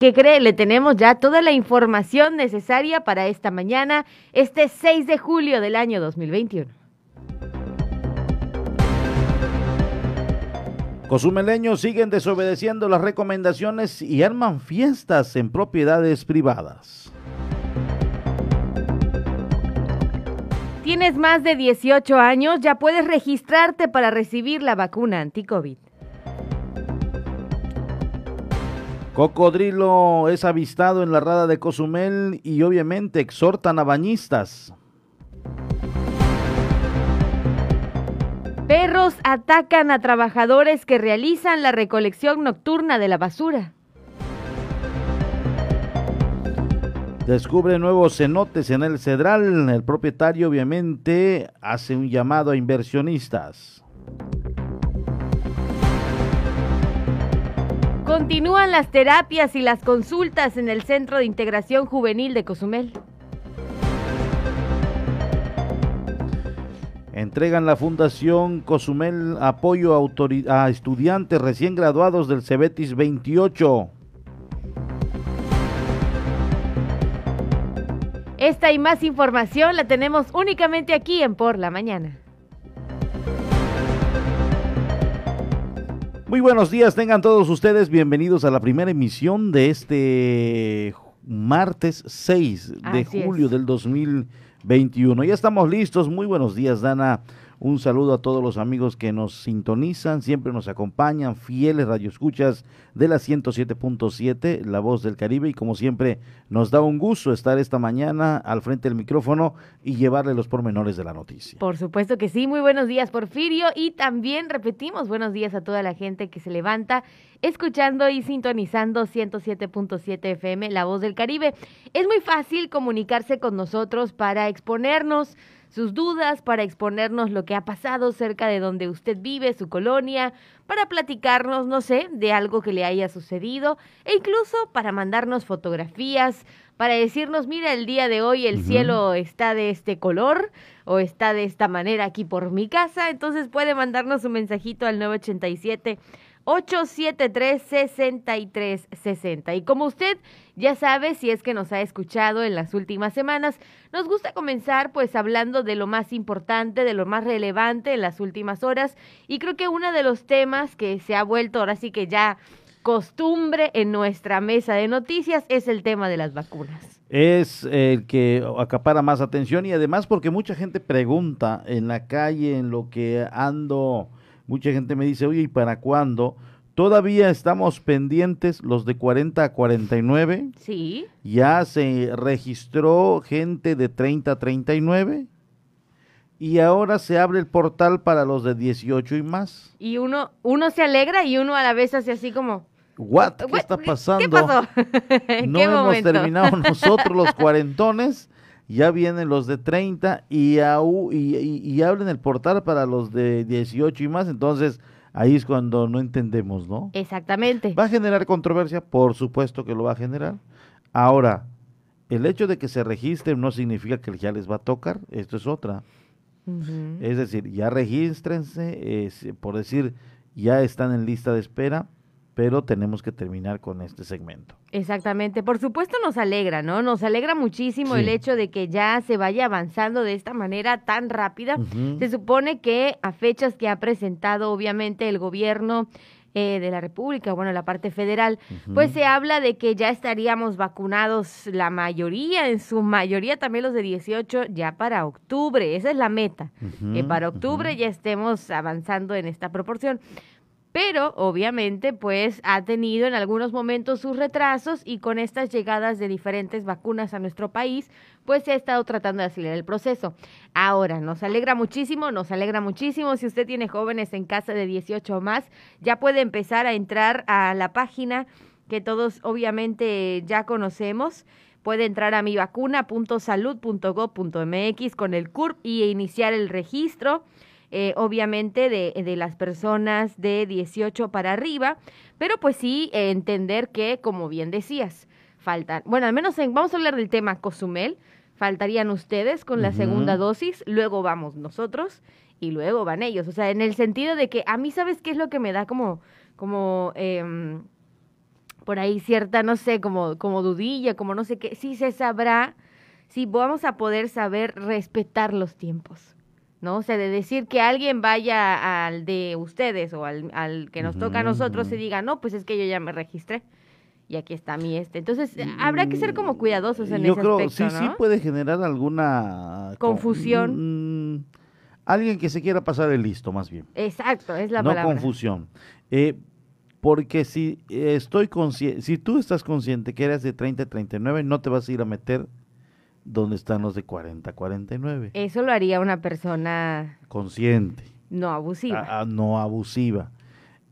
¿Qué cree? Le tenemos ya toda la información necesaria para esta mañana, este 6 de julio del año 2021. Cozumeleños siguen desobedeciendo las recomendaciones y arman fiestas en propiedades privadas. Tienes más de 18 años, ya puedes registrarte para recibir la vacuna anti-COVID. Cocodrilo es avistado en la rada de Cozumel y obviamente exhortan a bañistas. Perros atacan a trabajadores que realizan la recolección nocturna de la basura. Descubre nuevos cenotes en el Cedral. El propietario obviamente hace un llamado a inversionistas. Continúan las terapias y las consultas en el Centro de Integración Juvenil de Cozumel. Entregan la Fundación Cozumel apoyo a, a estudiantes recién graduados del Cebetis 28. Esta y más información la tenemos únicamente aquí en Por la Mañana. Muy buenos días, tengan todos ustedes bienvenidos a la primera emisión de este martes 6 de julio del 2021. Ya estamos listos, muy buenos días Dana, un saludo a todos los amigos que nos sintonizan, siempre nos acompañan, fieles radioescuchas de la 107.7, La Voz del Caribe, y como siempre nos da un gusto estar esta mañana al frente del micrófono y llevarle los pormenores de la noticia. Por supuesto que sí, muy buenos días Porfirio, y también repetimos buenos días a toda la gente que se levanta escuchando y sintonizando 107.7 FM, La Voz del Caribe. Es muy fácil comunicarse con nosotros para exponernos sus dudas, para exponernos lo que ha pasado cerca de donde usted vive, su colonia, para platicarnos, no sé, de algo que le haya sucedido e incluso para mandarnos fotografías, para decirnos, mira, el día de hoy el cielo está de este color o está de esta manera aquí por mi casa, entonces puede mandarnos un mensajito al 987 873-6360. Y como usted ya sabe, si es que nos ha escuchado en las últimas semanas, nos gusta comenzar pues hablando de lo más importante, de lo más relevante en las últimas horas. Y creo que uno de los temas que se ha vuelto ahora sí que ya costumbre en nuestra mesa de noticias es el tema de las vacunas. Es el que acapara más atención y además porque mucha gente pregunta en la calle, en lo que ando Mucha gente me dice, oye, ¿y para cuándo? Todavía estamos pendientes los de 40 a 49. Sí. Ya se registró gente de 30 a 39. Y ahora se abre el portal para los de 18 y más. Y uno, uno se alegra y uno a la vez hace así como... What? ¿Qué está pasando? ¿Qué pasó? no hemos terminado nosotros los cuarentones ya vienen los de 30 y, y, abren el portal para los de 18 y más, entonces ahí es cuando no entendemos, ¿no? Exactamente. ¿Va a generar controversia? Por supuesto que lo va a generar. Ahora, el hecho de que se registren no significa que ya les va a tocar, esto es otra. Es decir, ya regístrense, por decir, ya están en lista de espera, pero tenemos que terminar con este segmento. Exactamente, por supuesto nos alegra, ¿no? Nos alegra muchísimo el hecho de que ya se vaya avanzando de esta manera tan rápida. Se supone que a fechas que ha presentado obviamente el gobierno eh, de la República, bueno, la parte federal, pues se habla de que ya estaríamos vacunados la mayoría, en su mayoría también los de 18, ya para octubre, esa es la meta, que para octubre ya estemos avanzando en esta proporción pero obviamente pues ha tenido en algunos momentos sus retrasos y con estas llegadas de diferentes vacunas a nuestro país pues se ha estado tratando de acelerar el proceso. Ahora, nos alegra muchísimo, nos alegra muchísimo si usted tiene jóvenes en casa de 18 o más, ya puede empezar a entrar a la página que todos obviamente ya conocemos puede entrar a mivacuna.salud.gov.mx con el CURP y iniciar el registro. Eh, obviamente de, de, las personas de 18 para arriba, pero pues sí entender que, como bien decías, faltan, bueno, al menos vamos a hablar del tema Cozumel, faltarían ustedes con la segunda dosis, luego vamos nosotros y luego van ellos, o sea, en el sentido de que a mí, ¿sabes qué es lo que me da como, como, eh, por ahí cierta, no sé, como, como dudilla, como no sé qué, sí se sabrá, si vamos a poder saber respetar los tiempos. ¿No? O sea, de decir que alguien vaya al de ustedes o al, al que nos toca a nosotros y diga, no, pues es que yo ya me registré y aquí está mi este. Entonces, habrá que ser como cuidadosos en yo ese creo, aspecto, sí, sí puede generar alguna... Confusión. Mm, alguien que se quiera pasar el listo, más bien. Exacto, es la no palabra. No confusión. Eh, porque si estoy consciente, si tú estás consciente que eres de 30 39, no te vas a ir a meter donde están los de 40 49. Eso lo haría una persona consciente. No abusiva. Ah, ah, no abusiva.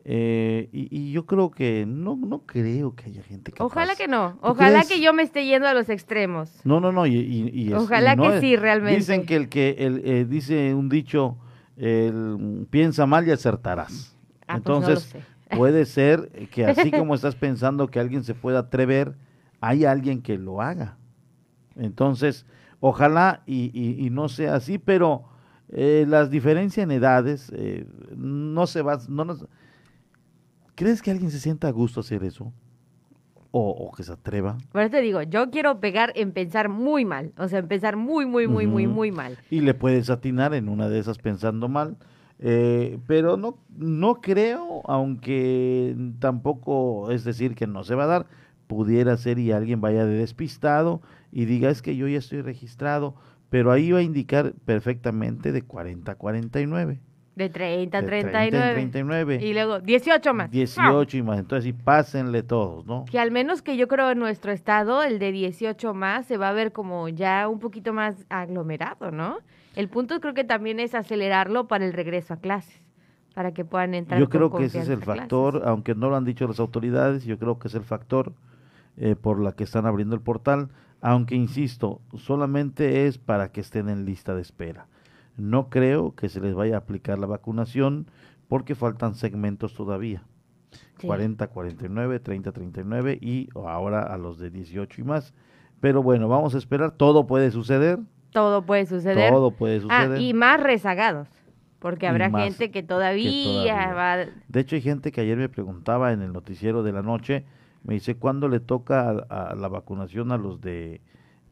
Eh, y, yo creo que no no creo que haya gente que ojalá que no. Ojalá que yo me esté yendo a los extremos. No no no y, ojalá que sí realmente. Dicen que el que el, eh, dice un dicho el, piensa mal y acertarás. Ah, pues entonces puede ser que así como estás pensando que alguien se pueda atrever hay alguien que lo haga entonces ojalá y, no sea así pero eh, las diferencias en edades no se va no nos, ¿Crees que alguien se sienta a gusto hacer eso? O, que se atreva. Por eso te digo, yo quiero pegar en pensar muy mal, o sea, en pensar muy, muy, muy, muy, muy mal. Y le puedes atinar en una de esas pensando mal, eh, pero no, no creo, aunque tampoco es decir que no se va a dar, pudiera ser y alguien vaya de despistado y diga es que yo ya estoy registrado, pero ahí va a indicar perfectamente de 40 a 49. De 30 a 39. 39. Y luego 18 más. 18 y más. Entonces, sí, pásenle todos, ¿no? Que al menos que yo creo en nuestro estado, el de 18 más se va a ver como ya un poquito más aglomerado, ¿no? El punto creo que también es acelerarlo para el regreso a clases, para que puedan entrar. Yo creo que ese es el factor, aunque no lo han dicho las autoridades, yo creo que es el factor eh, por la que están abriendo el portal, aunque insisto, solamente es para que estén en lista de espera no creo que se les vaya a aplicar la vacunación porque faltan segmentos todavía. 40, 49, 30, 39 y ahora a los de 18 y más. Pero bueno, vamos a esperar. Todo puede suceder. Todo puede suceder. Todo puede ah, suceder. y más rezagados. Porque habrá gente que todavía, va... De hecho, hay gente que ayer me preguntaba en el noticiero de la noche, me dice, ¿cuándo le toca a la vacunación a los de...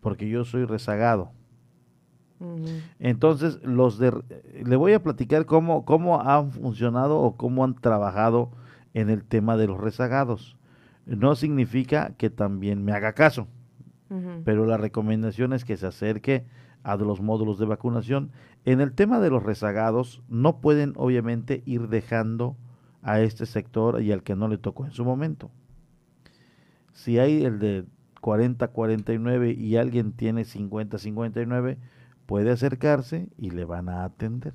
Porque yo soy rezagado. Entonces, los de, le voy a platicar cómo, cómo han funcionado o cómo han trabajado en el tema de los rezagados. No significa que también me haga caso, pero la recomendación es que se acerque a los módulos de vacunación. En el tema de los rezagados, no pueden obviamente ir dejando a este sector y al que no le tocó en su momento. Si hay el de 40-49 y alguien tiene 50-59, puede acercarse y le van a atender.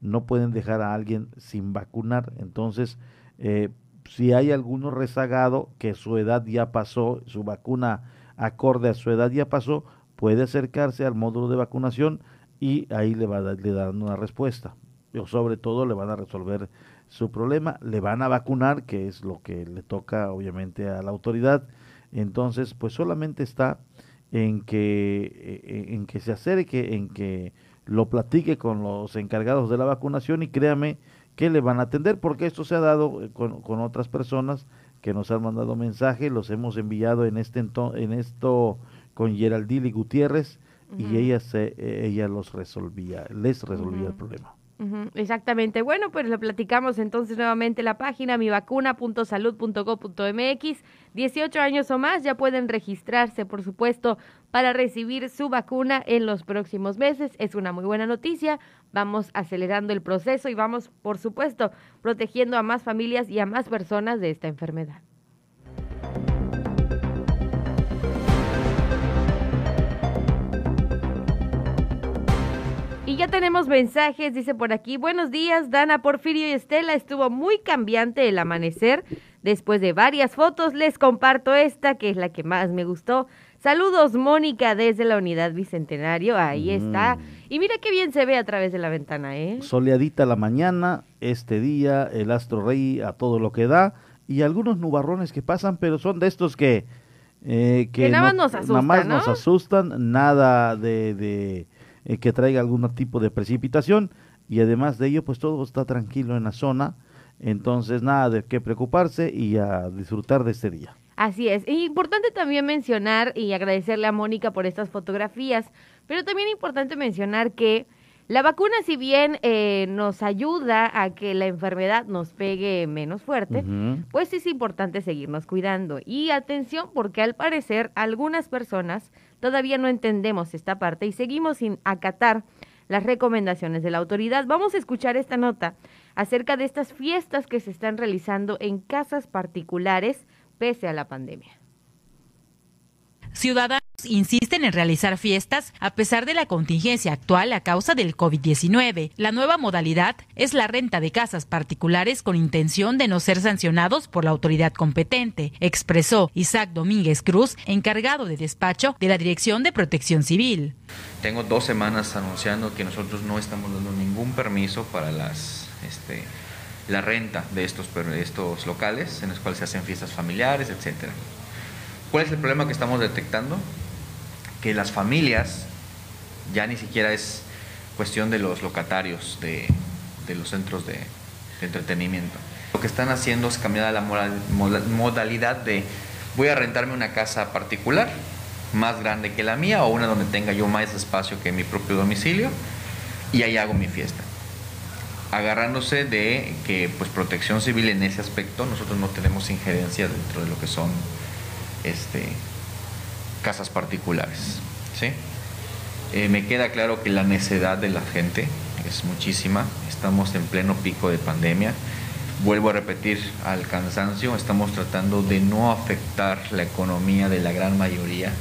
No pueden dejar a alguien sin vacunar. Entonces, eh, si hay alguno rezagado que su edad ya pasó, su vacuna acorde a su edad ya pasó, puede acercarse al módulo de vacunación y ahí le, va a, le dan una respuesta. O sobre todo le van a resolver su problema, le van a vacunar, que es lo que le toca obviamente a la autoridad. Entonces, pues solamente está en que, eh, en que se acerque, en que lo platique con los encargados de la vacunación y créame que le van a atender, porque esto se ha dado eh, con, con otras personas que nos han mandado mensajes, los hemos enviado en este en esto con Geraldine Gutiérrez y ella se eh, ella los resolvía, les resolvía el problema exactamente. Bueno, pues lo platicamos entonces nuevamente la página mivacuna.salud.gov.mx. 18 años o más ya pueden registrarse, por supuesto, para recibir su vacuna en los próximos meses. Es una muy buena noticia. Vamos acelerando el proceso y vamos, por supuesto, protegiendo a más familias y a más personas de esta enfermedad. Y ya tenemos mensajes, dice por aquí, buenos días, Dana, Porfirio y Estela, estuvo muy cambiante el amanecer. Después de varias fotos, les comparto esta, que es la que más me gustó. Saludos, Mónica, desde la unidad Bicentenario, ahí está. Y mira qué bien se ve a través de la ventana, ¿eh? Soleadita la mañana, este día, el astro rey a todo lo que da, y algunos nubarrones que pasan, pero son de estos que... Eh, que, nada más nos asustan, Nada más nos asustan, nada de eh, que traiga algún tipo de precipitación y además de ello pues todo está tranquilo en la zona Entonces, nada de qué preocuparse y a disfrutar de este día. Así es. Y importante también mencionar y agradecerle a Mónica por estas fotografías, pero también importante mencionar que la vacuna, si bien eh, nos ayuda a que la enfermedad nos pegue menos fuerte, pues es importante seguirnos cuidando. Y atención, porque al parecer algunas personas todavía no entendemos esta parte y seguimos sin acatar las recomendaciones de la autoridad. Vamos a escuchar esta nota acerca de estas fiestas que se están realizando en casas particulares pese a la pandemia. Insisten en realizar fiestas a pesar de la contingencia actual a causa del COVID-19. La nueva modalidad es la renta de casas particulares con intención de no ser sancionados por la autoridad competente, expresó Isaac Domínguez Cruz, encargado de despacho de la Dirección de Protección Civil. Tengo dos semanas anunciando que nosotros no estamos dando ningún permiso para las este, la renta de estos, estos locales en los cuales se hacen fiestas familiares, etcétera. ¿Cuál es el problema que estamos detectando? Que las familias ya ni siquiera es cuestión de los locatarios de, los centros de, entretenimiento. Lo que están haciendo es cambiar la modalidad de voy a rentarme una casa particular más grande que la mía o una donde tenga yo más espacio que mi propio domicilio y ahí hago mi fiesta agarrándose de que pues protección civil en ese aspecto nosotros no tenemos injerencia dentro de lo que son este casas particulares ¿sí? Eh, me queda claro que la necedad de la gente es muchísima estamos en pleno pico de pandemia vuelvo a repetir al cansancio estamos tratando de no afectar la economía de la gran mayoría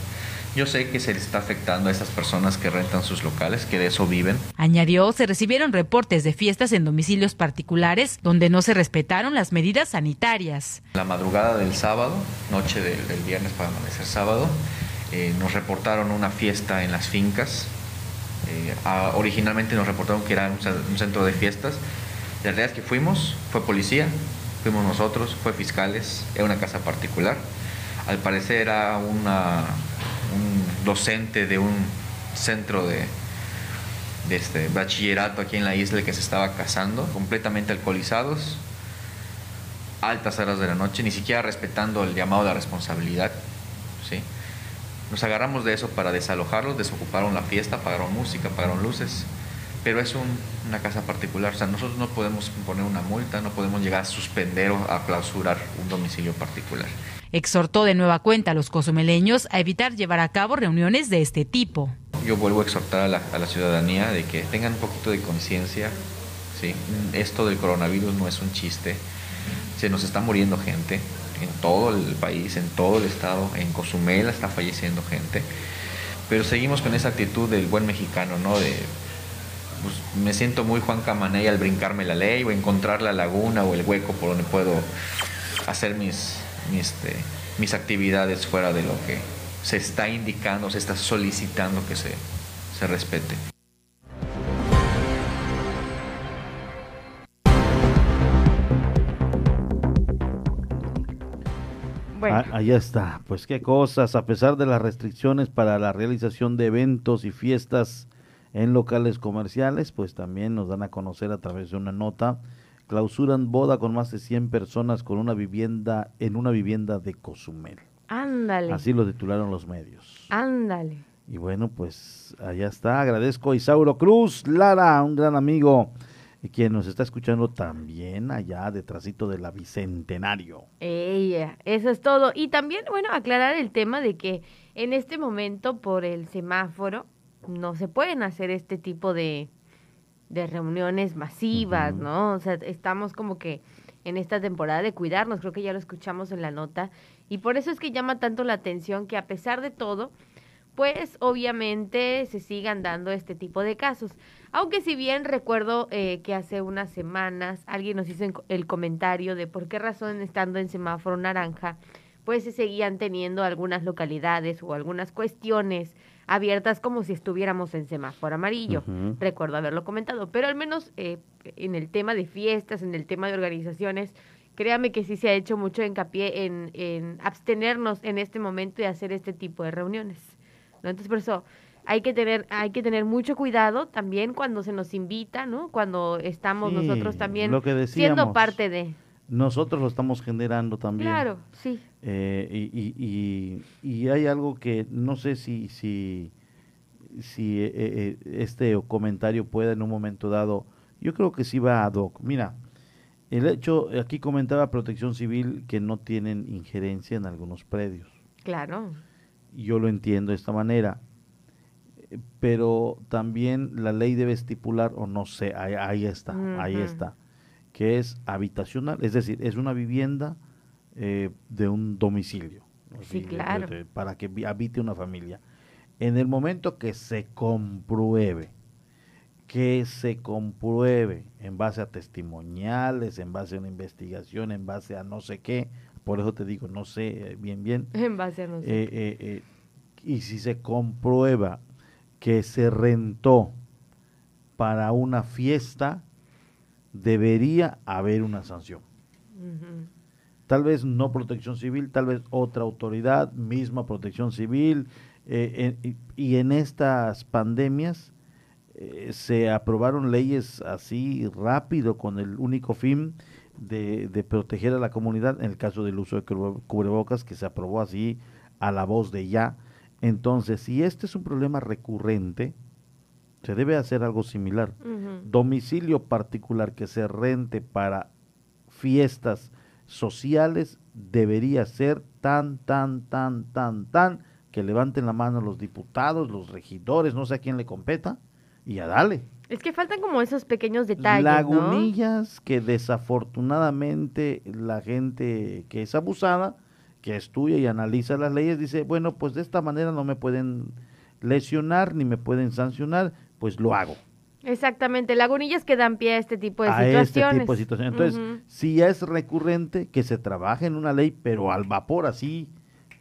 yo sé que se le está afectando a esas personas que rentan sus locales, que de eso viven. Añadió, se recibieron reportes de fiestas en domicilios particulares donde no se respetaron las medidas sanitarias. La madrugada del sábado, noche del, viernes para amanecer sábado, eh, nos reportaron una fiesta en las fincas. Eh, originalmente nos reportaron que era un, centro de fiestas. La realidad es que fuimos, fue policía, fuimos nosotros, fue fiscales, era una casa particular. Al parecer era un docente de un centro de, este bachillerato aquí en la isla que se estaba casando, completamente alcoholizados, altas horas de la noche, ni siquiera respetando el llamado de responsabilidad. ¿sí? Nos agarramos de eso para desalojarlos, desocuparon la fiesta, pagaron música, pagaron luces, pero es una casa particular, o sea, nosotros no podemos poner una multa, no podemos llegar a suspender o a clausurar un domicilio particular. Exhortó de nueva cuenta a los cozumeleños a evitar llevar a cabo reuniones de este tipo. Yo vuelvo a exhortar a la, ciudadanía de que tengan un poquito de conciencia. ¿sí? Esto del coronavirus no es un chiste. Se nos está muriendo gente en todo el país, en todo el estado. En Cozumel está falleciendo gente. Pero seguimos con esa actitud del buen mexicano, ¿no? De pues, me siento muy Juan Camaney al brincarme la ley o encontrar la laguna o el hueco por donde puedo hacer mis, este, mis actividades fuera de lo que se está indicando, se está solicitando que se, se respete. Bueno. Ah, ahí está, pues qué cosas, a pesar de las restricciones para la realización de eventos y fiestas en locales comerciales, pues también nos dan a conocer a través de una nota clausuran boda con más de 100 personas con una vivienda en una vivienda de Cozumel. Ándale. Así lo titularon los medios. Ándale. Y bueno, pues allá está. Agradezco a Isauro Cruz, Lara, un gran amigo, y quien nos está escuchando también allá detrásito de la Bicentenario. Ella, eso es todo. Y también, bueno, aclarar el tema de que en este momento por el semáforo no se pueden hacer este tipo de, de reuniones masivas, ¿no? O sea, estamos como que en esta temporada de cuidarnos, creo que ya lo escuchamos en la nota, y por eso es que llama tanto la atención que a pesar de todo, pues obviamente se sigan dando este tipo de casos. Aunque si bien recuerdo eh, que hace unas semanas alguien nos hizo el comentario de por qué razón estando en semáforo naranja, pues se seguían teniendo algunas localidades o algunas cuestiones abiertas como si estuviéramos en semáforo amarillo. Recuerdo haberlo comentado, pero al menos eh, en el tema de fiestas, en el tema de organizaciones, créame que sí se ha hecho mucho hincapié en, en abstenernos en este momento y hacer este tipo de reuniones. ¿no? Entonces, por eso, hay que tener hay que tener mucho cuidado también cuando se nos invita, ¿no? Cuando estamos nosotros también siendo parte de nosotros lo estamos generando también. Claro, sí. Eh, y, y, y, hay algo que no sé si si si eh, eh, este comentario pueda en un momento dado, yo creo que sí va a doc. Mira, el hecho, aquí comentaba Protección Civil que no tienen injerencia en algunos predios. Claro. Yo lo entiendo de esta manera, pero también la ley debe estipular, o no sé, ahí, está, ahí está, que es habitacional, es decir, es una vivienda eh, de un domicilio. Sí, claro. para que habite una familia. En el momento que se compruebe, que se compruebe en base a testimoniales, en base a una investigación, en base a no sé qué, por eso te digo, no sé eh, bien, bien. En base a no sé. Eh, eh, y si se comprueba que se rentó para una fiesta, debería haber una sanción. Tal vez no protección civil, tal vez otra autoridad, misma protección civil. y en estas pandemias, eh, se aprobaron leyes así rápido con el único fin de, proteger a la comunidad en el caso del uso de cubrebocas que se aprobó así a la voz de ya. Entonces, si este es un problema recurrente, se debe hacer algo similar. Domicilio particular que se rente para fiestas sociales debería ser tan, tan, tan, tan, tan, que levanten la mano los diputados, los regidores, no sé a quién le competa, y a dale. Es que faltan como esos pequeños detalles. Lagunillas que desafortunadamente la gente que es abusada, que estudia y analiza las leyes, dice, bueno, pues de esta manera no me pueden lesionar ni me pueden sancionar, pues lo hago. Exactamente, lagunillas que dan pie a este tipo de a situaciones. Este tipo de situaciones. Entonces, si es recurrente, que se trabaje en una ley, pero al vapor, así,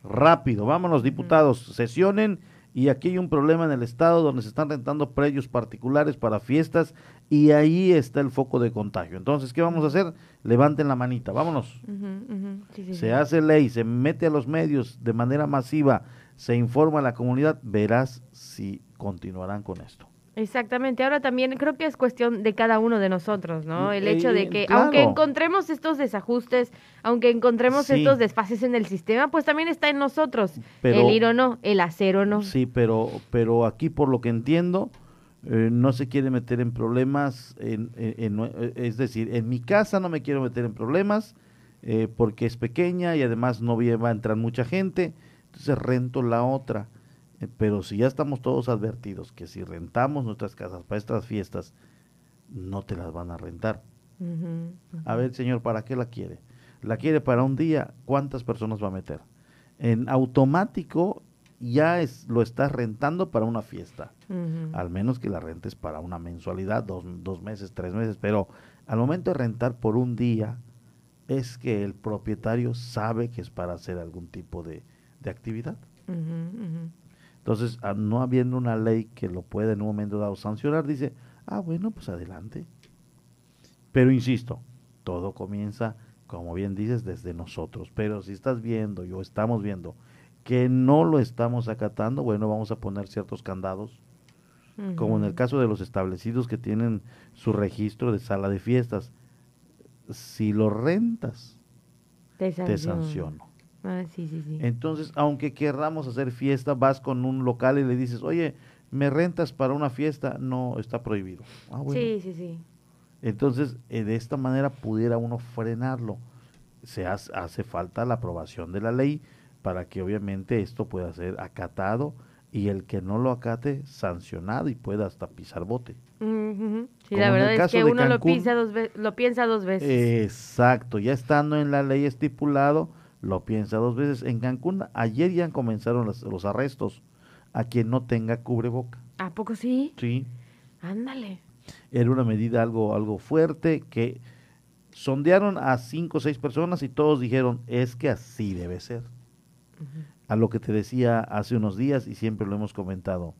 rápido. Vámonos, diputados, sesionen y aquí hay un problema en el estado donde se están rentando predios particulares para fiestas y ahí está el foco de contagio. Entonces, ¿qué vamos a hacer? Levanten la manita, vámonos. se hace ley, se mete a los medios de manera masiva, se informa a la comunidad, verás si continuarán con esto. Exactamente, ahora también creo que es cuestión de cada uno de nosotros, ¿no? El hecho de que aunque encontremos estos desajustes, aunque encontremos estos desfases en el sistema, pues también está en nosotros el ir o no, el hacer o no. Sí, pero, pero aquí por lo que entiendo, eh, no se quiere meter en problemas, en, es decir, en mi casa no me quiero meter en problemas eh, porque es pequeña y además no va a entrar mucha gente, entonces rento la otra pero si ya estamos todos advertidos que si rentamos nuestras casas para estas fiestas, no te las van a rentar. A ver, señor, ¿para qué la quiere? La quiere para un día, ¿cuántas personas va a meter? En automático ya es, lo estás rentando para una fiesta. Al menos que la rentes para una mensualidad, dos, dos, meses, tres meses. Pero al momento de rentar por un día, es que el propietario sabe que es para hacer algún tipo de, de actividad. Entonces, no habiendo una ley que lo pueda en un momento dado sancionar, dice, ah, bueno, pues adelante. Pero insisto, todo comienza, como bien dices, desde nosotros. Pero si estás viendo y o estamos viendo que no lo estamos acatando, bueno, vamos a poner ciertos candados, como en el caso de los establecidos que tienen su registro de sala de fiestas. Si lo rentas, te sanciono. Ah, sí, sí, sí. Entonces, aunque querramos hacer fiesta, vas con un local y le dices, oye, ¿me rentas para una fiesta? No, está prohibido. Ah, sí, sí, sí. Entonces, eh, de esta manera pudiera uno frenarlo. Se hace, hace, falta la aprobación de la ley para que obviamente esto pueda ser acatado y el que no lo acate sancionado y pueda hasta pisar bote. Sí, la verdad es que uno lo, dos lo piensa dos veces. Exacto, ya estando en la ley estipulado, lo piensa dos veces. En Cancún ayer ya comenzaron los, arrestos a quien no tenga cubreboca. ¿A poco sí? Sí. Ándale. Era una medida algo, algo fuerte que sondearon a cinco o seis personas y todos dijeron, es que así debe ser. A lo que te decía hace unos días y siempre lo hemos comentado,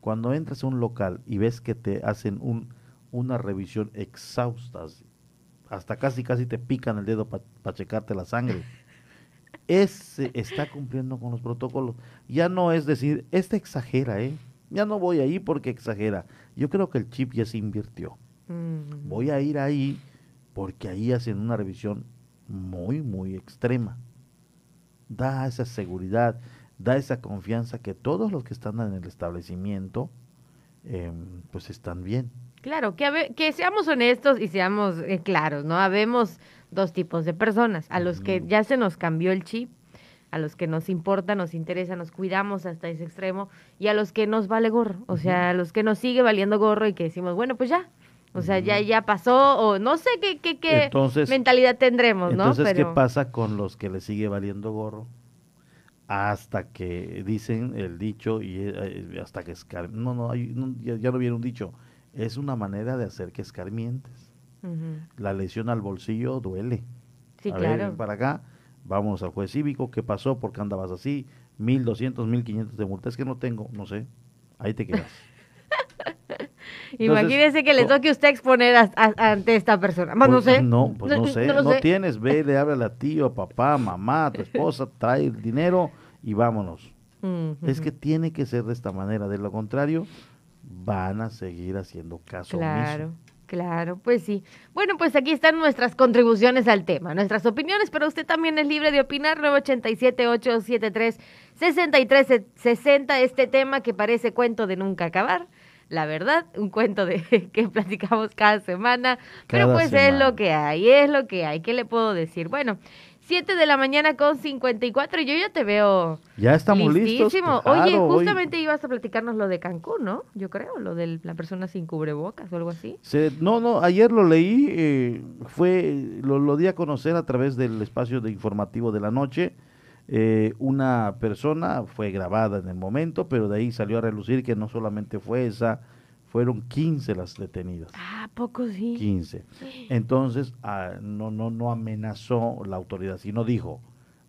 cuando entras a un local y ves que te hacen un, una revisión exhausta, hasta casi casi te pican el dedo para checarte la sangre ese está cumpliendo con los protocolos. Ya no es decir, este exagera, ¿eh? ya no voy ahí porque exagera. Yo creo que el chip ya se invirtió. Voy a ir ahí porque ahí hacen una revisión muy, muy extrema. Da esa seguridad, da esa confianza que todos los que están en el establecimiento, em, pues están bien. Claro, que, que seamos honestos y seamos eh, claros, ¿no? Habemos dos tipos de personas, a los que ya se nos cambió el chip, a los que nos importa, nos interesa, nos cuidamos hasta ese extremo, y a los que nos vale gorro, o sea, a los que nos sigue valiendo gorro y que decimos, bueno, pues ya, o sea, ya, ya pasó, o no sé qué, qué, qué mentalidad tendremos, ¿no? Entonces, ¿qué pasa con los que le sigue valiendo gorro? Hasta que dicen el dicho y eh, hasta que no, no, hay, ya, no viene un dicho, es una manera de hacer que escarmientes. La lesión al bolsillo duele. Sí, claro. para acá, vamos al juez cívico, ¿qué pasó? ¿Por qué andabas así? Mil doscientos, mil quinientos de multa, es que no tengo, no sé, ahí te quedas. Imagínese que le toque usted exponer ante esta persona. no pues, sé. No, pues no, sé. No, tienes, ve, le habla a tío, papá, mamá, tu esposa, trae el dinero y vámonos. Es que tiene que ser de esta manera. De lo contrario, van a seguir haciendo caso claro. Claro, pues sí. Bueno, pues aquí están nuestras contribuciones al tema, nuestras opiniones, pero usted también es libre de opinar. 987-873-6360, este tema que parece cuento de nunca acabar la verdad, un cuento de que platicamos cada semana, pero pues es lo que hay, es lo que hay, ¿qué le puedo decir? Bueno, 7 de la mañana con 54 y yo ya te veo. Ya estamos listos. Oye, justamente ibas a platicarnos lo de Cancún, ¿no? Yo creo, lo de la persona sin cubrebocas o algo así. no, no, ayer lo leí, eh, fue, lo, lo di a conocer a través del espacio de informativo de la noche. Eh, una persona fue grabada en el momento, pero de ahí salió a relucir que no solamente fue esa, fueron 15 las detenidas. Ah, poco sí. 15. Entonces, ah, no, no, no amenazó la autoridad, sino dijo,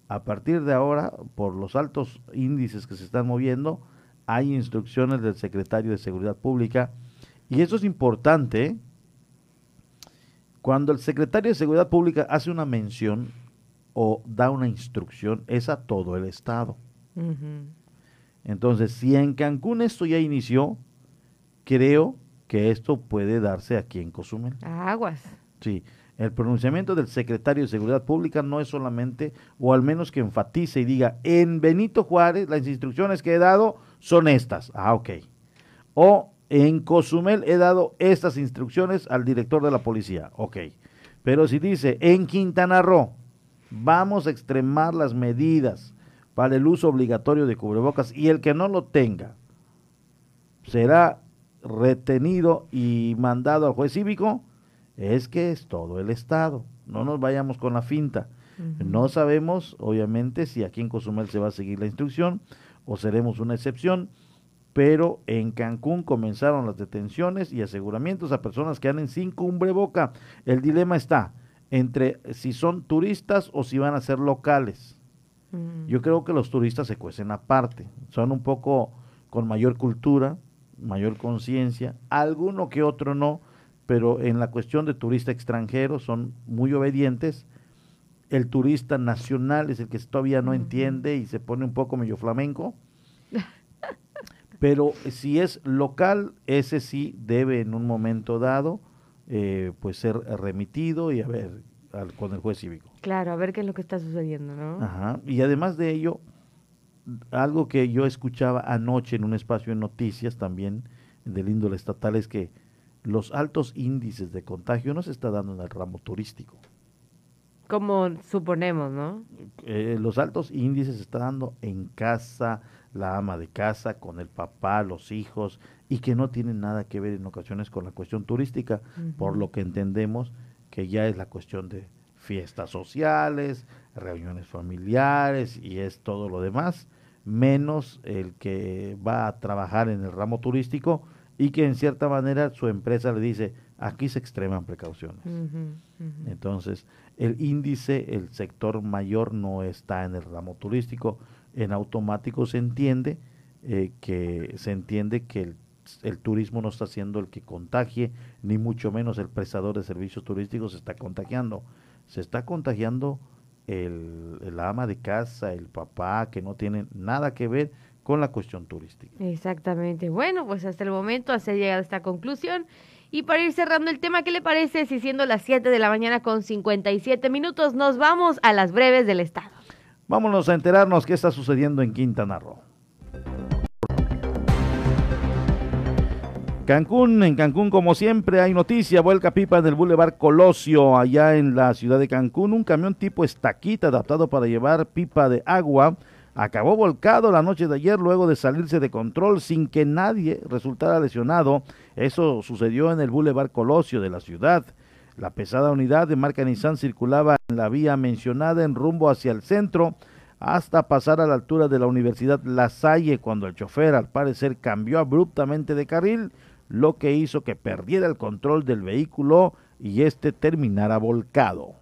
a partir de ahora, por los altos índices que se están moviendo, hay instrucciones del secretario de Seguridad Pública, y eso es importante, cuando el secretario de Seguridad Pública hace una mención, o da una instrucción es a todo el Estado. Entonces, si en Cancún esto ya inició, creo que esto puede darse aquí en Cozumel. Aguas. Sí, el pronunciamiento del secretario de Seguridad Pública no es solamente, o al menos que enfatice y diga, en Benito Juárez las instrucciones que he dado son estas. Ah, ok. O en Cozumel he dado estas instrucciones al director de la policía. Ok. Pero si dice, en Quintana Roo, Vamos a extremar las medidas para el uso obligatorio de cubrebocas y el que no lo tenga será retenido y mandado al juez cívico. Es que es todo el Estado. No nos vayamos con la finta. No sabemos, obviamente, si aquí en Cozumel se va a seguir la instrucción o seremos una excepción, pero en Cancún comenzaron las detenciones y aseguramientos a personas que anden sin cubreboca. El dilema está, entre si son turistas o si van a ser locales. Mm. Yo creo que los turistas se cuecen aparte, son un poco con mayor cultura, mayor conciencia, alguno que otro no, pero en la cuestión de turista extranjero son muy obedientes. El turista nacional es el que todavía no entiende y se pone un poco medio flamenco. Pero si es local, ese sí debe en un momento dado eh, pues ser remitido y a ver con el juez cívico. Claro, a ver qué es lo que está sucediendo, ¿no? Ajá. Y además de ello, algo que yo escuchaba anoche en un espacio de noticias también del índole estatal es que los altos índices de contagio no se está dando en el ramo turístico. Como suponemos, ¿no? Eh, los altos índices se están dando en casa, la ama de casa, con el papá, los hijos, y que no tienen nada que ver en ocasiones con la cuestión turística, por lo que entendemos que ya es la cuestión de fiestas sociales, reuniones familiares y es todo lo demás, menos el que va a trabajar en el ramo turístico y que en cierta manera su empresa le dice, aquí se extreman precauciones. Entonces, el índice, el sector mayor no está en el ramo turístico, en automático se entiende eh, que se entiende que el, el, turismo no está siendo el que contagie, ni mucho menos el prestador de servicios turísticos se está contagiando. Se está contagiando el, el ama de casa, el papá, que no tiene nada que ver con la cuestión turística. Exactamente. Bueno, pues hasta el momento se ha llegado a esta conclusión. Y para ir cerrando el tema, ¿qué le parece si siendo las 7 de la mañana con 57 minutos nos vamos a las breves del Estado? Vámonos a enterarnos qué está sucediendo en Quintana Roo. Cancún, en Cancún como siempre hay noticia, vuelca pipa del Boulevard Colosio, allá en la ciudad de Cancún, un camión tipo estaquita adaptado para llevar pipa de agua, acabó volcado la noche de ayer luego de salirse de control sin que nadie resultara lesionado. Eso sucedió en el Boulevard Colosio de la ciudad. La pesada unidad de marca Nissan circulaba en la vía mencionada en rumbo hacia el centro hasta pasar a la altura de la Universidad La Salle cuando el chofer al parecer cambió abruptamente de carril lo que hizo que perdiera el control del vehículo y este terminara volcado.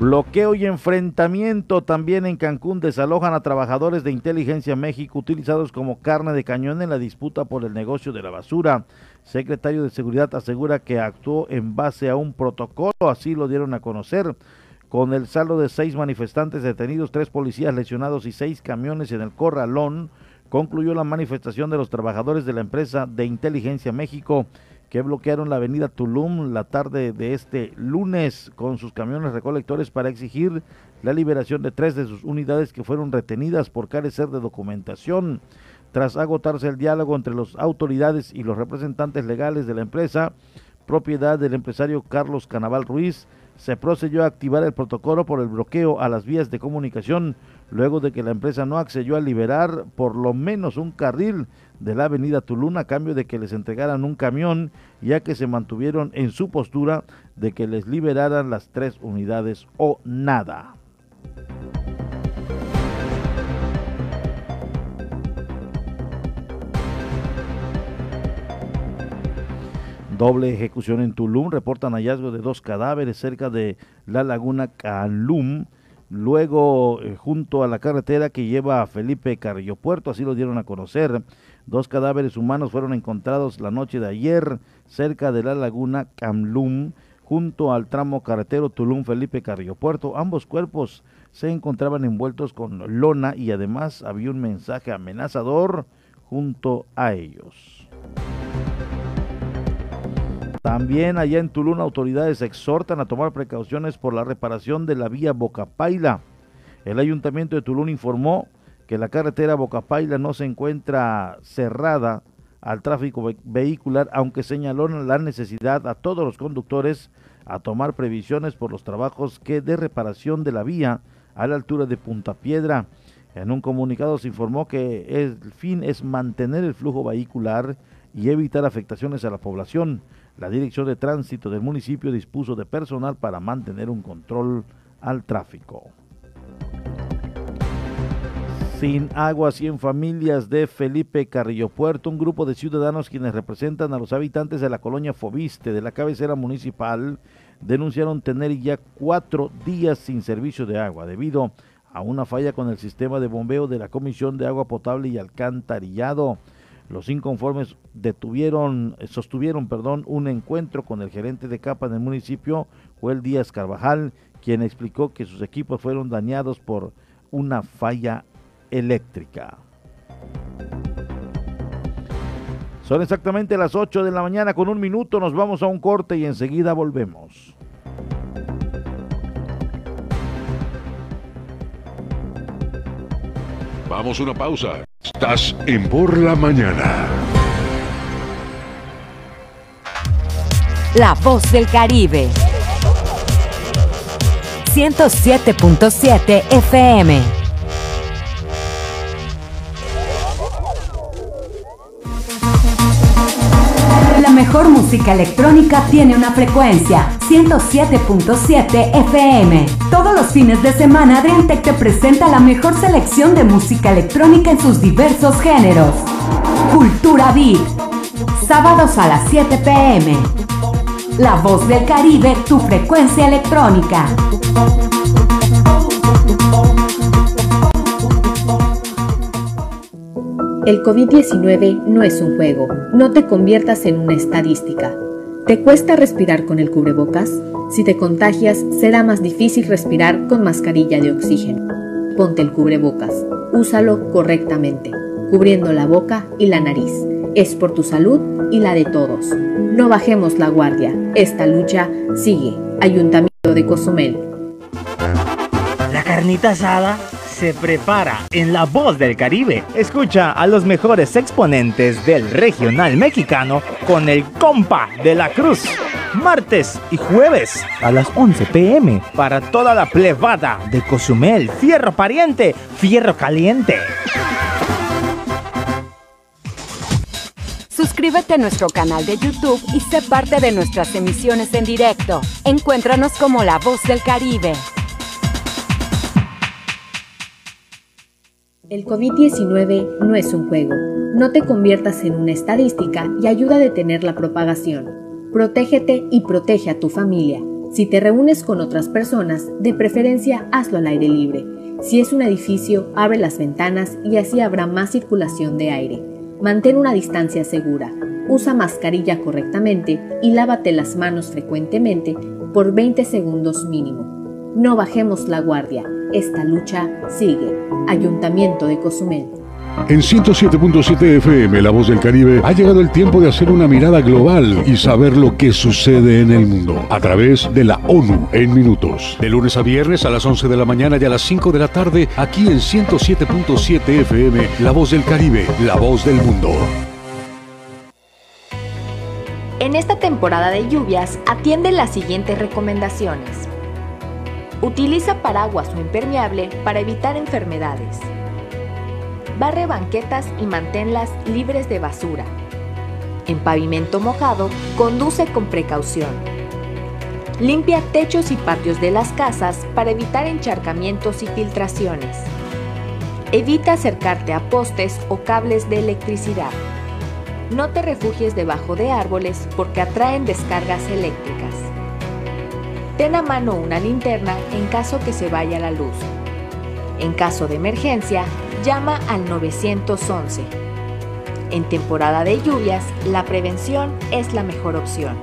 Bloqueo y enfrentamiento también en Cancún desalojan a trabajadores de Inteligencia México utilizados como carne de cañón en la disputa por el negocio de la basura. Secretario de Seguridad asegura que actuó en base a un protocolo, así lo dieron a conocer. Con el saldo de seis manifestantes detenidos, tres policías lesionados y seis camiones en el corralón, concluyó la manifestación de los trabajadores de la empresa de Inteligencia México que bloquearon la avenida Tulum la tarde de este lunes con sus camiones recolectores para exigir la liberación de tres de sus unidades que fueron retenidas por carecer de documentación. Tras agotarse el diálogo entre las autoridades y los representantes legales de la empresa, propiedad del empresario Carlos Canaval Ruiz, se procedió a activar el protocolo por el bloqueo a las vías de comunicación luego de que la empresa no accedió a liberar por lo menos un carril de la avenida Tulum a cambio de que les entregaran un camión, ya que se mantuvieron en su postura de que les liberaran las tres unidades o nada. Doble ejecución en Tulum. Reportan hallazgo de dos cadáveres cerca de la laguna Calum Luego, eh, junto a la carretera que lleva a Felipe Carrillo Puerto, así lo dieron a conocer, dos cadáveres humanos fueron encontrados la noche de ayer cerca de la laguna Camlum, junto al tramo carretero Tulum Felipe Carrillo Puerto. Ambos cuerpos se encontraban envueltos con lona y además había un mensaje amenazador junto a ellos. También allá en Tulum autoridades exhortan a tomar precauciones por la reparación de la vía Bocapaila. El ayuntamiento de Tulum informó que la carretera Bocapaila no se encuentra cerrada al tráfico vehicular, aunque señaló la necesidad a todos los conductores a tomar previsiones por los trabajos que de reparación de la vía a la altura de Punta Piedra. En un comunicado se informó que el fin es mantener el flujo vehicular y evitar afectaciones a la población. La Dirección de Tránsito del municipio dispuso de personal para mantener un control al tráfico. Sin agua, 100 familias de Felipe Carrillo Puerto, un grupo de ciudadanos quienes representan a los habitantes de la colonia Fobiste de la cabecera municipal, denunciaron tener ya cuatro días sin servicio de agua debido a una falla con el sistema de bombeo de la Comisión de Agua Potable y Alcantarillado. Los inconformes detuvieron, sostuvieron perdón, un encuentro con el gerente de capa del municipio, Joel Díaz Carvajal, quien explicó que sus equipos fueron dañados por una falla eléctrica. Son exactamente las 8 de la mañana con un minuto, nos vamos a un corte y enseguida volvemos. Vamos a una pausa. Estás en Por la Mañana. La voz del Caribe. 107.7 FM. Mejor música electrónica tiene una frecuencia 107.7 FM. Todos los fines de semana Adriantec te presenta la mejor selección de música electrónica en sus diversos géneros. Cultura Beat. Sábados a las 7 pm. La voz del Caribe, tu frecuencia electrónica. El COVID-19 no es un juego, no te conviertas en una estadística. ¿Te cuesta respirar con el cubrebocas? Si te contagias, será más difícil respirar con mascarilla de oxígeno. ponte el cubrebocas. Úsalo correctamente, cubriendo la boca y la nariz. Es por tu salud y la de todos. No bajemos la guardia. Esta lucha sigue. Ayuntamiento de Cozumel. La carnita asada se prepara en La Voz del Caribe. Escucha a los mejores exponentes del regional mexicano con el compa de la cruz. Martes y jueves a las 11 pm para toda la plebada de Cozumel. Fierro pariente, fierro caliente. Suscríbete a nuestro canal de YouTube y sé parte de nuestras emisiones en directo. Encuéntranos como La Voz del Caribe. El COVID-19 no es un juego. No te conviertas en una estadística y ayuda a detener la propagación. Protégete y protege a tu familia. Si te reúnes con otras personas, de preferencia hazlo al aire libre. Si es un edificio, abre las ventanas y así habrá más circulación de aire. Mantén una distancia segura. Usa mascarilla correctamente y lávate las manos frecuentemente por 20 segundos mínimo. No bajemos la guardia. Esta lucha sigue. Ayuntamiento de Cozumel. En 107.7 FM, La Voz del Caribe, ha llegado el tiempo de hacer una mirada global y saber lo que sucede en el mundo a través de la ONU en minutos. De lunes a viernes a las 11 de la mañana y a las 5 de la tarde, aquí en 107.7 FM, La Voz del Caribe, La Voz del Mundo. En esta temporada de lluvias, atiende las siguientes recomendaciones. Utiliza paraguas o impermeable para evitar enfermedades. Barre banquetas y manténlas libres de basura. En pavimento mojado, conduce con precaución. Limpia techos y patios de las casas para evitar encharcamientos y filtraciones. Evita acercarte a postes o cables de electricidad. No te refugies debajo de árboles porque atraen descargas eléctricas. Ten a mano una linterna en caso que se vaya la luz. En caso de emergencia, llama al 911. En temporada de lluvias, la prevención es la mejor opción.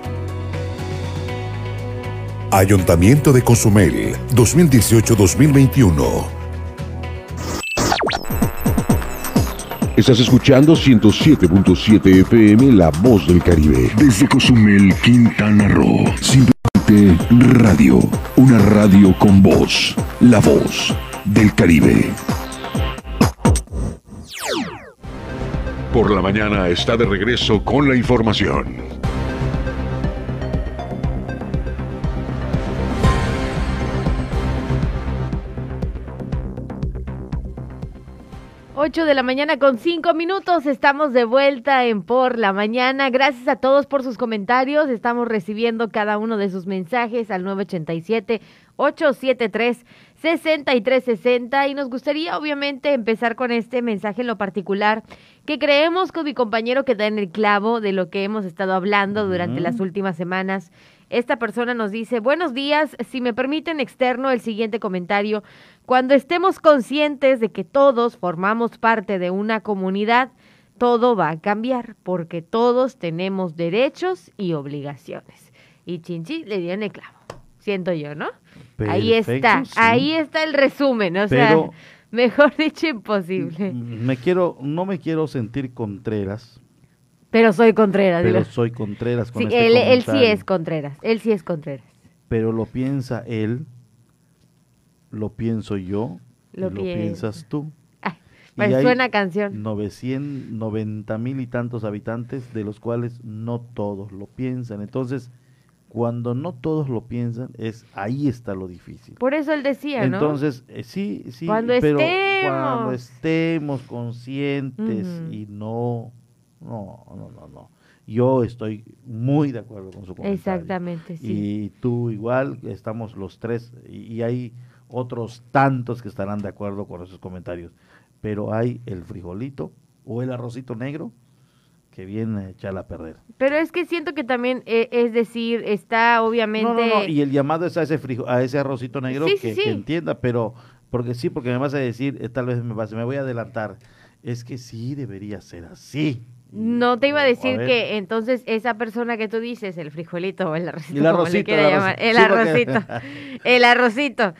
Ayuntamiento de Cozumel, 2018-2021. Estás escuchando 107.7 FM La Voz del Caribe. Desde Cozumel, Quintana Roo. Radio, una radio con voz, la voz del Caribe. Por la mañana está de regreso con la información. 8 de la mañana con 5 minutos. Estamos de vuelta en Por la Mañana. Gracias a todos por sus comentarios. Estamos recibiendo cada uno de sus mensajes al 987-873-6360. Y nos gustaría, obviamente, empezar con este mensaje en lo particular que creemos con mi compañero que da en el clavo de lo que hemos estado hablando durante las últimas semanas. Esta persona nos dice, buenos días, si me permiten externo el siguiente comentario. Cuando estemos conscientes de que todos formamos parte de una comunidad, todo va a cambiar porque todos tenemos derechos y obligaciones. Y Chinchi le dio en el clavo, siento yo, ¿no? ahí está, ahí está el resumen, o sea, mejor dicho imposible. Me quiero, no me quiero sentir contreras. Pero soy Contreras. Pero soy Contreras con sí, este él, él sí es Contreras, él sí es Contreras. Pero lo piensa él lo pienso yo, lo, piensas tú. Ay, suena canción. 990 mil y tantos habitantes, de los cuales no todos lo piensan. Entonces, cuando no todos lo piensan, es ahí está lo difícil. Por eso él decía, ¿no? Entonces, eh, sí, sí, cuando pero estemos. cuando estemos conscientes y no, no, no, no, no. Yo estoy muy de acuerdo con su comentario. Exactamente, sí. Y tú igual, estamos los tres, y hay otros tantos que estarán de acuerdo con esos comentarios. Pero hay el frijolito o el arrocito negro que viene a echarla a perder. Pero es que siento que también, eh, es decir, está obviamente... No, no, y el llamado es a ese, a ese arrocito negro que, entienda, pero porque sí, porque me vas a decir, eh, tal vez me, me voy a adelantar, es que sí debería ser así. No te iba a decir que entonces esa persona que tú dices, el frijolito o el arrocito, el arrocito, el arrocito, el arrocito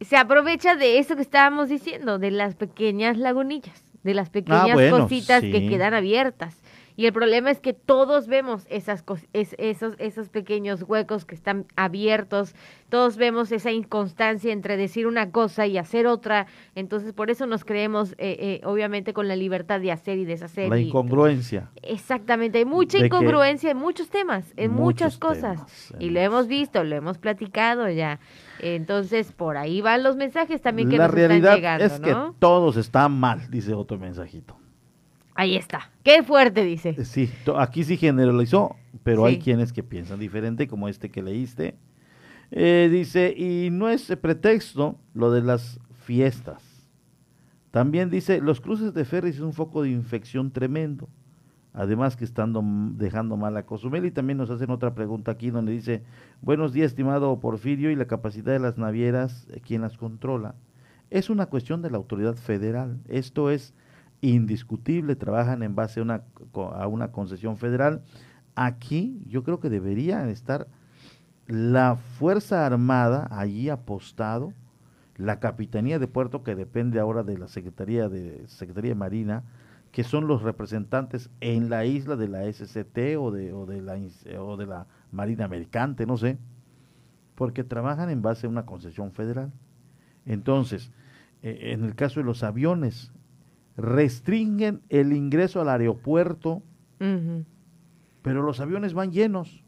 se aprovecha de eso que estábamos diciendo, de las pequeñas lagunillas, de las ah, pequeñas cositas que quedan abiertas. Y el problema es que todos vemos esas es, esos, esos pequeños huecos que están abiertos, todos vemos esa inconstancia entre decir una cosa y hacer otra, entonces por eso nos creemos, eh, eh, obviamente, con la libertad de hacer y deshacer. La incongruencia. exactamente, hay mucha incongruencia en muchos temas, en muchas cosas, y lo hemos visto, lo hemos platicado ya. Entonces, por ahí van los mensajes también que la nos realidad están llegando, es que todos están mal, dice otro mensajito. Ahí está. Qué fuerte, dice. Eh, sí, aquí sí generalizó, pero hay quienes que piensan diferente, como este que leíste. Eh, dice, y no es pretexto lo de las fiestas. También dice, los cruces de ferries es un foco de infección tremendo. Además que están dejando mal a Cozumel. Y también nos hacen otra pregunta aquí donde dice, buenos días, estimado Porfirio, y la capacidad de las navieras, eh, ¿quién las controla? Es una cuestión de la autoridad federal. Esto es indiscutible, trabajan en base a una, a una concesión federal. Aquí yo creo que debería estar la Fuerza Armada allí apostado, la Capitanía de Puerto que depende ahora de la Secretaría de Secretaría Marina, que son los representantes en la isla de la SCT o de, o de, la, o de la Marina Mercante, no sé, porque trabajan en base a una concesión federal. Entonces, eh, en el caso de los aviones, restringen el ingreso al aeropuerto, pero los aviones van llenos.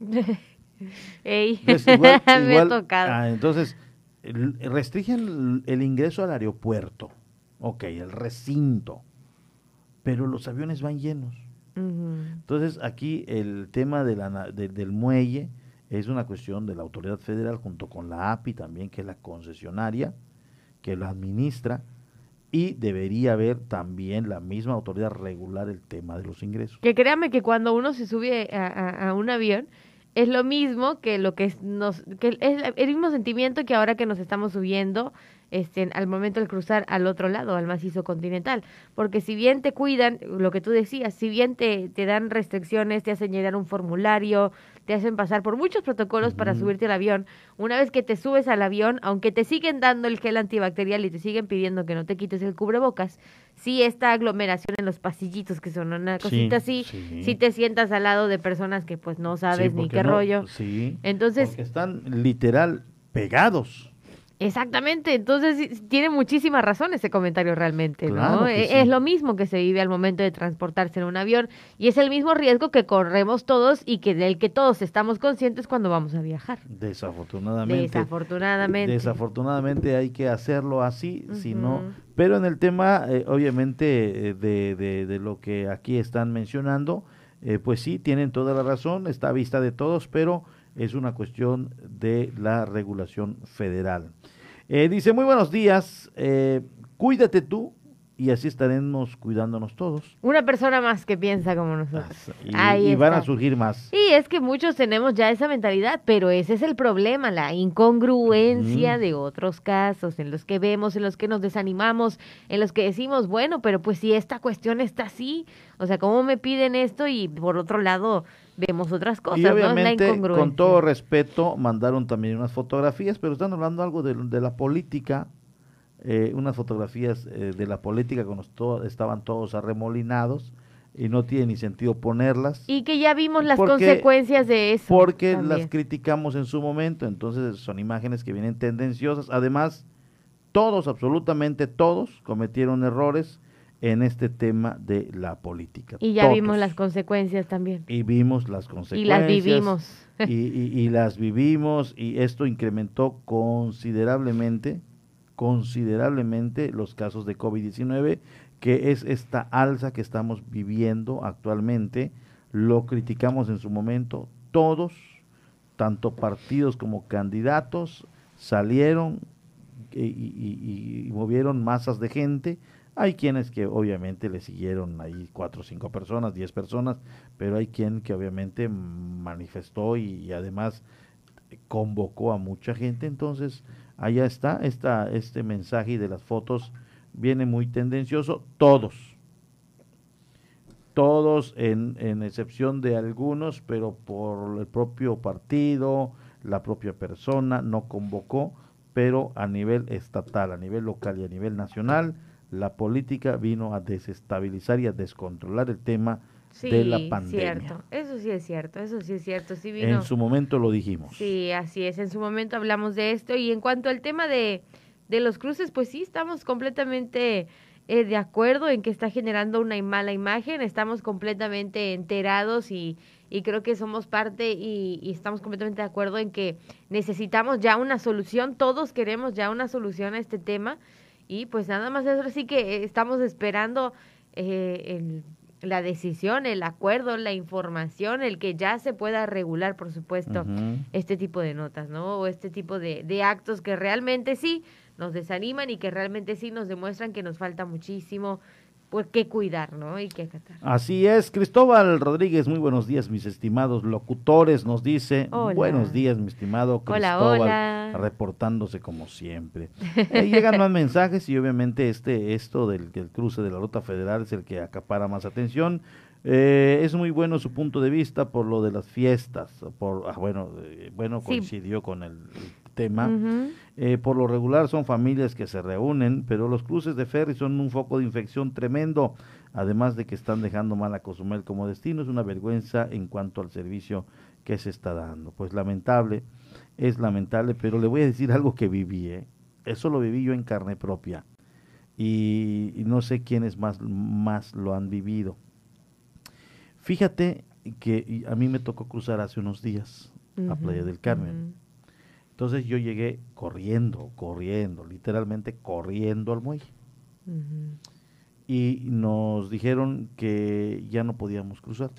entonces, Me ha tocado. Ah, entonces, restringen el, ingreso al aeropuerto, ok, el recinto, pero los aviones van llenos. Entonces, aquí el tema de la, del muelle es una cuestión de la autoridad federal junto con la API también, que es la concesionaria, que la administra, y debería haber también la misma autoridad regular el tema de los ingresos. Que créame que cuando uno se sube a, un avión es lo mismo que lo que nos que es el mismo sentimiento que ahora que nos estamos subiendo este, al momento de cruzar al otro lado, al macizo continental. Porque si bien te cuidan, lo que tú decías, si bien te, te dan restricciones, te hacen llenar un formulario, te hacen pasar por muchos protocolos para subirte al avión, una vez que te subes al avión, aunque te siguen dando el gel antibacterial y te siguen pidiendo que no te quites el cubrebocas, si esta aglomeración en los pasillitos, que son una cosita así, si te sientas al lado de personas que pues no sabes ni qué rollo. Sí, Entonces, porque están literal pegados. Exactamente, entonces tiene muchísima razón ese comentario realmente, ¿no? E, es lo mismo que se vive al momento de transportarse en un avión y es el mismo riesgo que corremos todos y que del que todos estamos conscientes cuando vamos a viajar. Desafortunadamente. Desafortunadamente. Desafortunadamente hay que hacerlo así, si no, pero en el tema eh, obviamente eh, de, de, de, lo que aquí están mencionando, eh, pues sí, tienen toda la razón, está a vista de todos, pero es una cuestión de la regulación federal. Eh, dice, muy buenos días, eh, cuídate tú y así estaremos cuidándonos todos. Una persona más que piensa como nosotros. Y, van a surgir más. Y es que muchos tenemos ya esa mentalidad, pero ese es el problema, la incongruencia de otros casos en los que vemos, en los que nos desanimamos, en los que decimos, bueno, pero pues si esta cuestión está así, o sea, ¿cómo me piden esto? Y por otro lado, vemos otras cosas, y obviamente, con todo respeto, mandaron también unas fotografías, pero están hablando algo de, de la política, eh, unas fotografías eh, de la política cuando estaban todos arremolinados y no tiene ni sentido ponerlas. Y que ya vimos las consecuencias de eso. Porque las criticamos en su momento, entonces son imágenes que vienen tendenciosas. Además, todos, absolutamente todos, cometieron errores en este tema de la política. Y ya vimos las consecuencias también. Y vimos las consecuencias. Y las vivimos. y, y, las vivimos y esto incrementó considerablemente, considerablemente los casos de COVID-19, que es esta alza que estamos viviendo actualmente. Lo criticamos en su momento todos, tanto partidos como candidatos, salieron y, y movieron masas de gente hay quienes que obviamente le siguieron ahí cuatro cinco personas, diez personas, pero hay quien que obviamente manifestó y, además convocó a mucha gente. Entonces, allá está, está este mensaje de las fotos viene muy tendencioso. Todos, todos en, en excepción de algunos, pero por el propio partido, la propia persona no convocó, pero a nivel estatal, a nivel local y a nivel nacional, la política vino a desestabilizar y a descontrolar el tema de la pandemia. cierto. Eso sí es cierto, eso sí es cierto. Sí vino... En su momento lo dijimos. Sí, así es. En su momento hablamos de esto. Y en cuanto al tema de, de los cruces, pues sí, estamos completamente eh, de acuerdo en que está generando una mala imagen. Estamos completamente enterados y, y creo que somos parte y, y, estamos completamente de acuerdo en que necesitamos ya una solución. Todos queremos ya una solución a este tema. Y pues nada más eso, así que estamos esperando eh, el la decisión, el acuerdo, la información, el que ya se pueda regular, por supuesto, este tipo de notas, ¿no? O este tipo de, de actos que realmente sí nos desaniman y que realmente sí nos demuestran que nos falta muchísimo pues qué cuidar, ¿no? Y acatar. Así es, Cristóbal Rodríguez, muy buenos días, mis estimados locutores, nos dice, buenos días, mi estimado Cristóbal, reportándose como siempre. Eh, llegan más mensajes y obviamente este, esto del, del, cruce de la ruta federal es el que acapara más atención. Eh, es muy bueno su punto de vista por lo de las fiestas, por, ah, bueno, eh, bueno, coincidió con el tema. Eh, por lo regular son familias que se reúnen, pero los cruces de ferry son un foco de infección tremendo, además de que están dejando mal a Cozumel como destino. Es una vergüenza en cuanto al servicio que se está dando. Pues lamentable, es lamentable, pero le voy a decir algo que viví. ¿eh? Eso lo viví yo en carne propia. Y, no sé quiénes más, más lo han vivido. Fíjate que a mí me tocó cruzar hace unos días a Playa del Carmen. Entonces yo llegué corriendo, corriendo, literalmente corriendo al muelle. Y nos dijeron que ya no podíamos cruzar.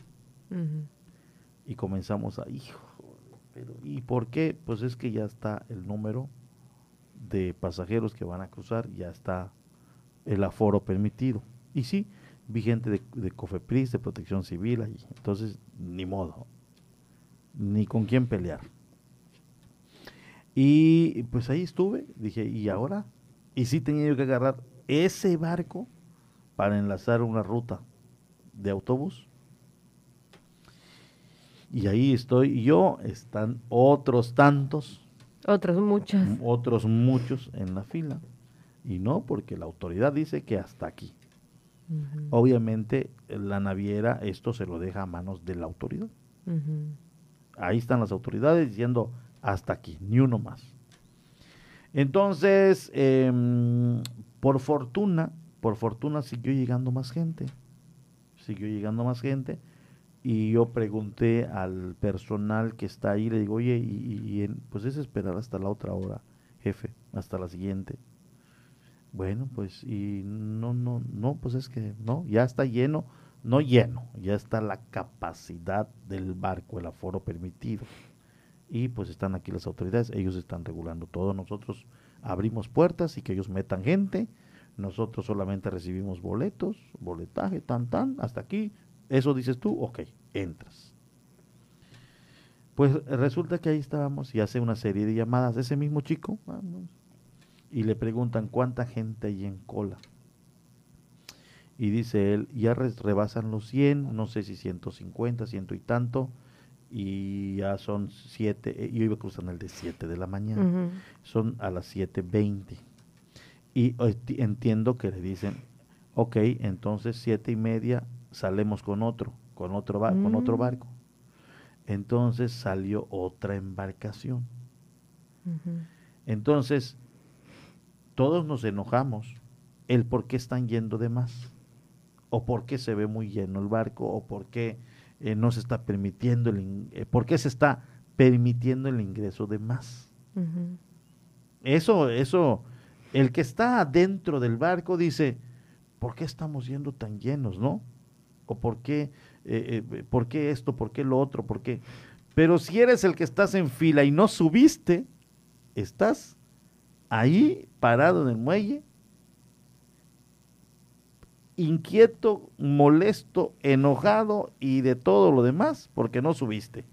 Y comenzamos a, hijo, pero ¿y por qué? Pues es que ya está el número de pasajeros que van a cruzar, ya está el aforo permitido. Y sí, vi gente de, de Cofepris, de Protección Civil allí. Entonces, ni modo, ni con quién pelear. Y pues ahí estuve, dije, ¿y ahora? Y sí tenía yo que agarrar ese barco para enlazar una ruta de autobús. Y ahí estoy yo, están otros tantos. Otros muchos. Otros muchos en la fila. Y no, porque la autoridad dice que hasta aquí. Obviamente la naviera esto se lo deja a manos de la autoridad. Ahí están las autoridades diciendo, hasta aquí, ni uno más. Entonces, em, por fortuna, por fortuna siguió llegando más gente, siguió llegando más gente y yo pregunté al personal que está ahí, le digo, oye, y, pues es esperar hasta la otra hora, jefe, hasta la siguiente. Bueno, pues y no, no, no, pues es que no, ya está lleno, no lleno, ya está la capacidad del barco, el aforo permitido y pues están aquí las autoridades, ellos están regulando todo, nosotros abrimos puertas y que ellos metan gente, nosotros solamente recibimos boletos, boletaje, tan, tan, hasta aquí, eso dices tú, ok, entras. Pues resulta que ahí estábamos y hace una serie de llamadas, ese mismo chico, y le preguntan cuánta gente hay en cola. Y dice él, ya rebasan los 100, no sé si 150, ciento y tanto, y ya son siete, eh, yo iba cruzando el de 7 de la mañana, son a las 7.20. Y entiendo que le dicen, ok, entonces siete y media salimos con otro, con otro, con otro mm. barco. Entonces salió otra embarcación. Entonces, todos nos enojamos el por qué están yendo de más, o por qué se ve muy lleno el barco, o por qué eh, no se está permitiendo, el, eh, ¿por qué se está permitiendo el ingreso de más? Eso, eso, el que está dentro del barco dice, ¿por qué estamos yendo tan llenos, no? ¿O por qué, eh, por qué esto, por qué lo otro, por qué? Pero si eres el que estás en fila y no subiste, estás ahí parado en el muelle inquieto, molesto, enojado y de todo lo demás porque no subiste.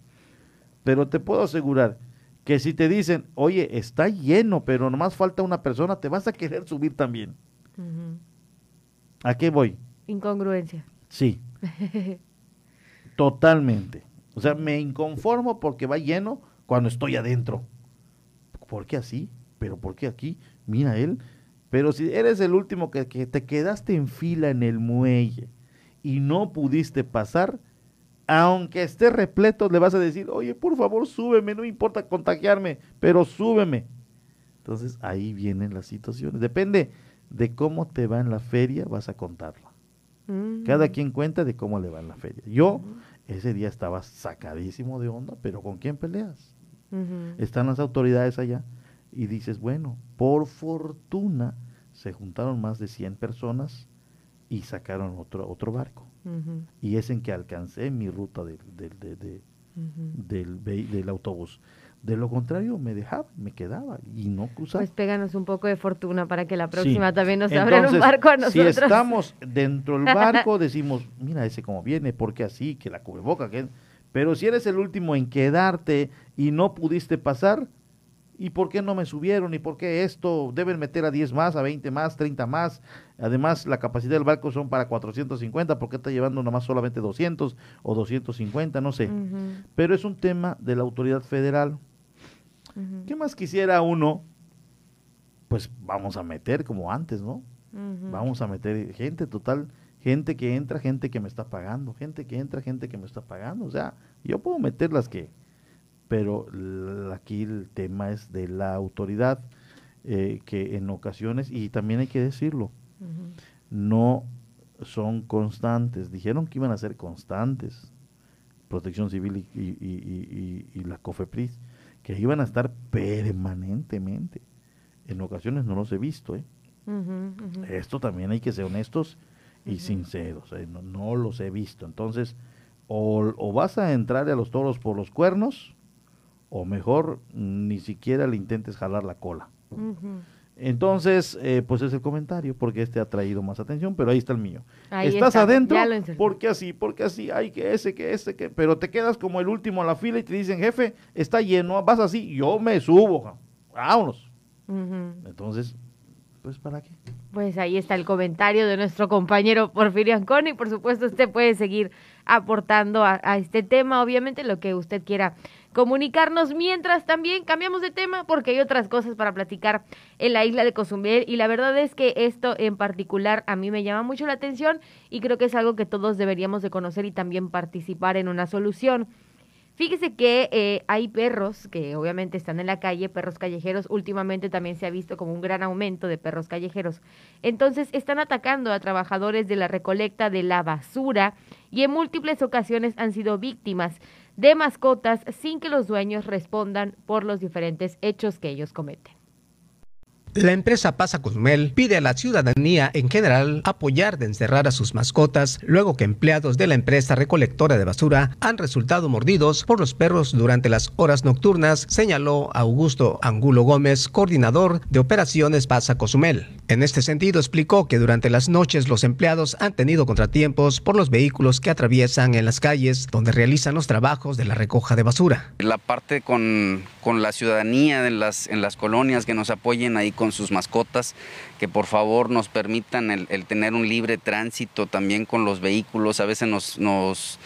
Pero te puedo asegurar que si te dicen, oye, está lleno, pero nomás falta una persona, te vas a querer subir también. ¿A qué voy? Incongruencia. Sí. Totalmente. O sea, me inconformo porque va lleno cuando estoy adentro. ¿Por qué así? pero ¿por qué aquí? Mira él. Pero si eres el último que, que te quedaste en fila en el muelle y no pudiste pasar, aunque esté repleto, le vas a decir, oye, por favor, súbeme, no importa contagiarme, pero súbeme. Entonces ahí vienen las situaciones. Depende de cómo te va en la feria, vas a contarla. Mm. Cada quien cuenta de cómo le va en la feria. Yo ese día estaba sacadísimo de onda, pero ¿con quién peleas? Están las autoridades allá y dices, bueno, por fortuna se juntaron más de 100 personas y sacaron otro, otro barco. Y es en que alcancé mi ruta del, del, del, autobús. De lo contrario, me dejaba, me quedaba y no cruzaba. Pues péganos un poco de fortuna para que la próxima también nos abran un barco a nosotros. Si estamos dentro del barco, decimos, mira ese cómo viene, porque así, que la cubreboca, que... Pero si eres el último en quedarte y no pudiste pasar, ¿Y por qué no me subieron? ¿Y por qué esto? Deben meter a 10 más, a 20 más, 30 más. Además, la capacidad del barco son para 450. ¿Por qué está llevando nomás solamente 200 o 250? No sé. Pero es un tema de la autoridad federal. ¿Qué más quisiera uno? Pues vamos a meter como antes, ¿no? Vamos a meter gente total, gente que entra, gente que me está pagando, gente que entra, gente que me está pagando. O sea, yo puedo meter las que pero aquí el tema es de la autoridad, eh, que en ocasiones, y también hay que decirlo, no son constantes. Dijeron que iban a ser constantes, Protección Civil y, la COFEPRIS, que iban a estar permanentemente. En ocasiones no los he visto. ¿eh? Esto también hay que ser honestos y sinceros. ¿eh? No, los he visto. Entonces, o, o vas a entrar a los toros por los cuernos, o mejor ni siquiera le intentes jalar la cola. Entonces, eh, pues es el comentario, porque este ha traído más atención, pero ahí está el mío. Estás adentro, porque así, porque así, hay que ese, que ese, que, pero te quedas como el último en la fila y te dicen, jefe, está lleno, vas así, yo me subo, vámonos. Entonces, pues ¿para qué? Pues ahí está el comentario de nuestro compañero Porfirio Anconi, por supuesto usted puede seguir aportando a este tema, obviamente lo que usted quiera comunicarnos mientras también cambiamos de tema porque hay otras cosas para platicar en la isla de Cozumel y la verdad es que esto en particular a mí me llama mucho la atención y creo que es algo que todos deberíamos de conocer y también participar en una solución. Fíjese que eh, hay perros que obviamente están en la calle, perros callejeros. Últimamente también se ha visto como un gran aumento de perros callejeros. Entonces están atacando a trabajadores de la recolecta de la basura y en múltiples ocasiones han sido víctimas de mascotas sin que los dueños respondan por los diferentes hechos que ellos cometen. La empresa Pasa Cozumel pide a la ciudadanía en general apoyar de encerrar a sus mascotas luego que empleados de la empresa recolectora de basura han resultado mordidos por los perros durante las horas nocturnas, señaló Augusto Angulo Gómez, coordinador de operaciones Pasa Cozumel. En este sentido explicó que durante las noches los empleados han tenido contratiempos por los vehículos que atraviesan en las calles donde realizan los trabajos de la recoja de basura. La parte con, con la ciudadanía en las, en las colonias que nos apoyen ahí con sus mascotas, que por favor nos permitan el, tener un libre tránsito también con los vehículos. A veces nos, nos,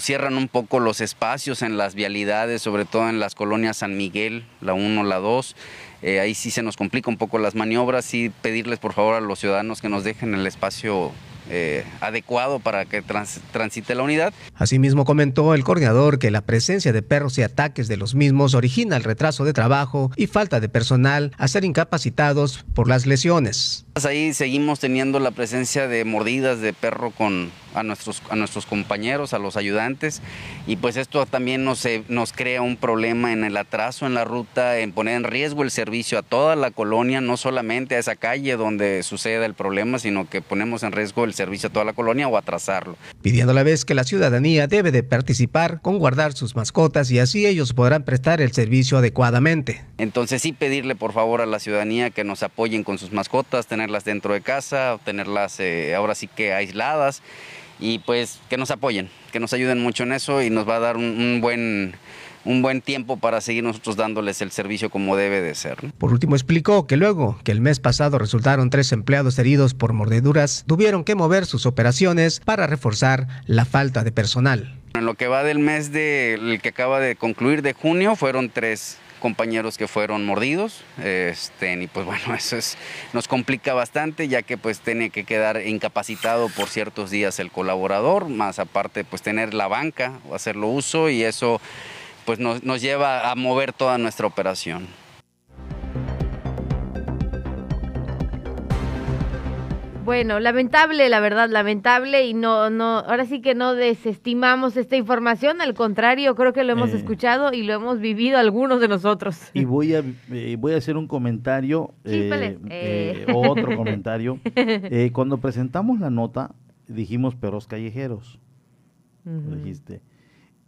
cierran un poco los espacios en las vialidades, sobre todo en las colonias San Miguel, la 1, la 2. Eh, ahí sí se nos complica un poco las maniobras y pedirles por favor a los ciudadanos que nos dejen el espacio eh, adecuado para que transite la unidad. Asimismo comentó el coordinador que la presencia de perros y ataques de los mismos origina el retraso de trabajo y falta de personal a ser incapacitados por las lesiones. Ahí seguimos teniendo la presencia de mordidas de perro con a nuestros, a nuestros compañeros, a los ayudantes, y pues esto también nos, eh, nos crea un problema en el atraso en la ruta, en poner en riesgo el servicio a toda la colonia, no solamente a esa calle donde suceda el problema, sino que ponemos en riesgo el servicio a toda la colonia o atrasarlo. Pidiendo a la vez que la ciudadanía debe de participar con guardar sus mascotas y así ellos podrán prestar el servicio adecuadamente. Entonces sí pedirle por favor a la ciudadanía que nos apoyen con sus mascotas, tenerlas dentro de casa, tenerlas eh, ahora sí que aisladas y pues que nos apoyen, que nos ayuden mucho en eso y nos va a dar un, buen un buen tiempo para seguir nosotros dándoles el servicio como debe de ser. Por último, explicó que luego que el mes pasado resultaron tres empleados heridos por mordeduras, tuvieron que mover sus operaciones para reforzar la falta de personal. En lo que va del mes de, el que acaba de concluir de junio fueron tres compañeros que fueron mordidos, este, y pues bueno, eso es, nos complica bastante ya que pues tiene que quedar incapacitado por ciertos días el colaborador, más aparte pues tener la banca o hacerlo uso y eso pues nos, nos lleva a mover toda nuestra operación. Bueno, lamentable, la verdad, lamentable y no, no, ahora sí que no desestimamos esta información, al contrario, creo que lo hemos Eh. escuchado y lo hemos vivido algunos de nosotros. Y voy a, eh, voy a hacer un comentario, Chípale. eh, otro comentario. Cuando presentamos la nota, dijimos perros callejeros, dijiste.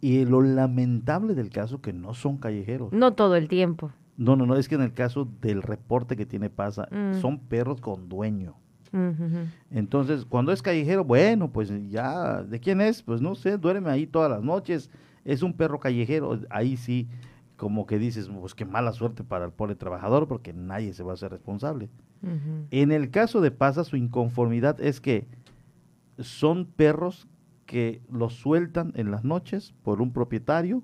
Y lo lamentable del caso que no son callejeros. No todo el tiempo. No, no, no, es que en el caso del reporte que tiene pasa, Mm. son perros con dueño. Entonces, cuando es callejero, bueno, pues ya, ¿de quién es? Pues no sé, duerme ahí todas las noches, es un perro callejero, ahí sí, como que dices, pues qué mala suerte para el pobre trabajador, porque nadie se va a hacer responsable. En el caso de Pasa, su inconformidad es que son perros que los sueltan en las noches por un propietario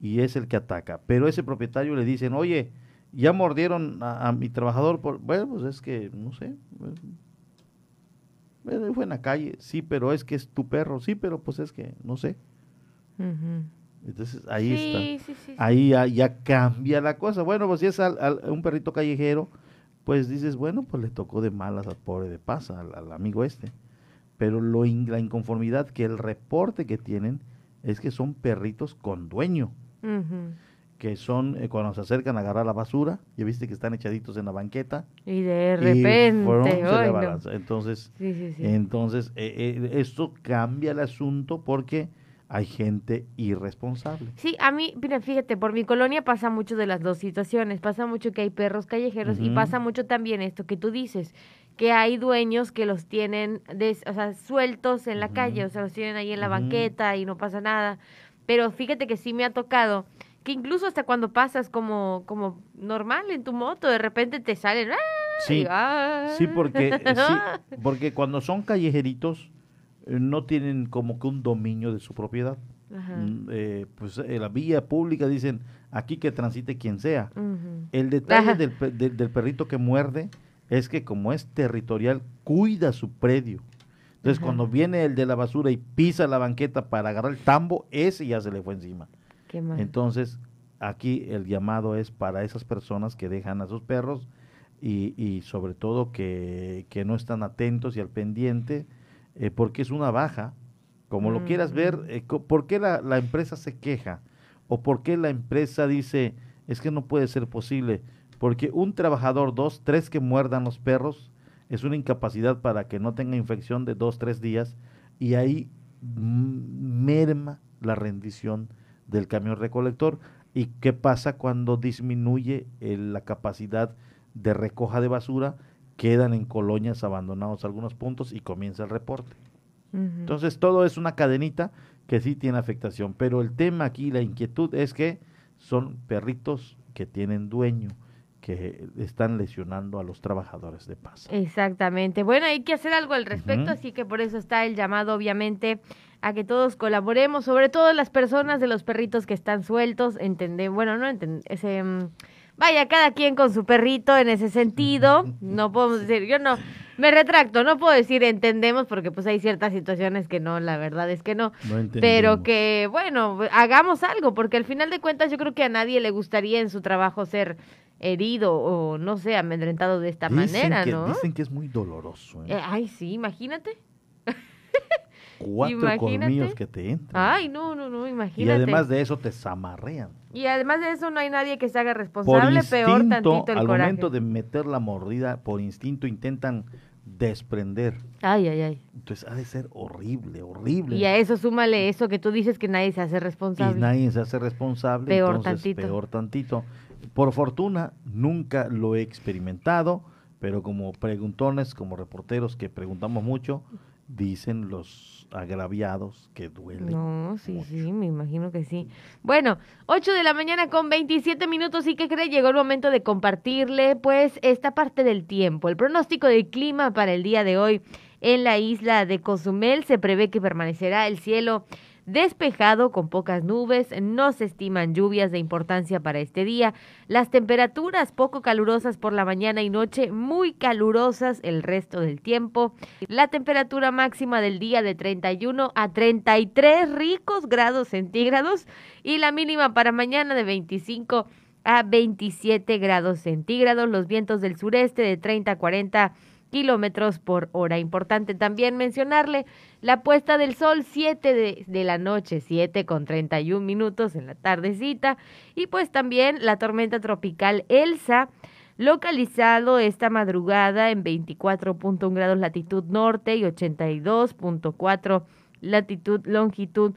y es el que ataca. Pero ese propietario le dicen, oye, ya mordieron a, a mi trabajador. Por... Bueno, pues es que, no sé. Bueno, fue en la calle, sí, pero es que es tu perro, sí, pero pues es que, no sé. Entonces ahí Sí, está. sí, sí, sí. Ahí ya, ya cambia la cosa. Bueno, pues si es al- al- un perrito callejero, pues dices, bueno, pues le tocó de malas al pobre de pasa, al, al amigo este. Pero lo in- la inconformidad que el reporte que tienen es que son perritos con dueño, Ujú. Que son eh, cuando se acercan a agarrar la basura, ya viste que están echaditos en la banqueta. Y de repente, abalanza. Entonces, Sí, sí, sí. entonces eh, eh, esto cambia el asunto porque hay gente irresponsable. Sí, a mí, mira, fíjate, por mi colonia pasa mucho de las dos situaciones. Pasa mucho que hay perros callejeros y pasa mucho también esto que tú dices, que hay dueños que los tienen des- o sea, sueltos en la calle, o sea, los tienen ahí en la banqueta y no pasa nada. Pero fíjate que sí me ha tocado que incluso hasta cuando pasas como, como normal en tu moto, de repente te salen... ¡ah! Sí, ¡ah! sí, porque, eh, sí, porque cuando son callejeritos eh, no tienen como que un dominio de su propiedad. Ajá. Mm, eh, pues en la vía pública dicen aquí que transite quien sea. El detalle del, del- del perrito que muerde es que como es territorial, cuida su predio. Entonces Ajá. cuando viene el de la basura y pisa la banqueta para agarrar el tambo, ese ya se le fue encima. Entonces, aquí el llamado es para esas personas que dejan a sus perros y, y sobre todo que, que no están atentos y al pendiente, eh, porque es una baja. Como lo quieras ver, eh, ¿por qué la, la empresa se queja? ¿O por qué la empresa dice, es que no puede ser posible? Porque un trabajador, dos, tres que muerdan los perros, es una incapacidad para que no tenga infección de dos, tres días, y ahí mm, merma la rendición del camión recolector. ¿Y qué pasa cuando disminuye eh, la capacidad de recoja de basura? Quedan en colonias abandonados algunos puntos y comienza el reporte. Entonces todo es una cadenita que sí tiene afectación, pero el tema aquí, la inquietud es que son perritos que tienen dueño, que están lesionando a los trabajadores de paz. Exactamente. Bueno, hay que hacer algo al respecto, así que por eso está el llamado, obviamente, a que todos colaboremos, sobre todo las personas de los perritos que están sueltos, entender, bueno, no entender, ese, mm, vaya, cada quien con su perrito en ese sentido, no podemos decir, yo no, me retracto, no puedo decir entendemos porque pues hay ciertas situaciones que no, la verdad es que no, No pero que, bueno, hagamos algo, porque al final de cuentas yo creo que a nadie le gustaría en su trabajo ser herido o, no sé, amedrentado de esta Dicen manera, que, ¿no? Dicen que es muy doloroso. ¿eh? Eh, ay, sí, imagínate. Cuatro imagínate. colmillos que te entran. Ay, no, no, no, y imagínate. además de eso te zamarrean. Y además de eso no hay nadie que se haga Por responsable, peor instinto, tantito el al coraje. momento de meter la mordida, por instinto intentan desprender. Ay, ay, ay. Entonces ha de ser horrible, horrible. Y a eso súmale eso que tú dices que nadie se hace y responsable. nadie se hace responsable. Peor entonces, tantito. Peor tantito. Por fortuna, nunca lo he experimentado, pero como preguntones, como reporteros que preguntamos mucho, dicen los agraviados que duele. No, sí, sí, me imagino que sí. Bueno, 8 de la mañana con 27 minutos y que cree llegó el momento de compartirle pues esta parte del tiempo. El pronóstico del clima para el día de hoy en la isla de Cozumel se prevé que permanecerá el cielo despejado con pocas nubes, no se estiman lluvias de importancia para este día. Las temperaturas poco calurosas por la mañana y noche, muy calurosas el resto del tiempo. La temperatura máxima del día de 31 a 33 ricos grados centígrados y la mínima para mañana de 25 a 27 grados centígrados. Los vientos del sureste de 30 a 40 kilómetros por hora. Importante también mencionarle la puesta del sol 7 de, la noche, 7 con 31 minutos en la tardecita. Y pues también la tormenta tropical Elsa, localizado esta madrugada en 24.1 grados latitud norte y 82.4 latitud longitud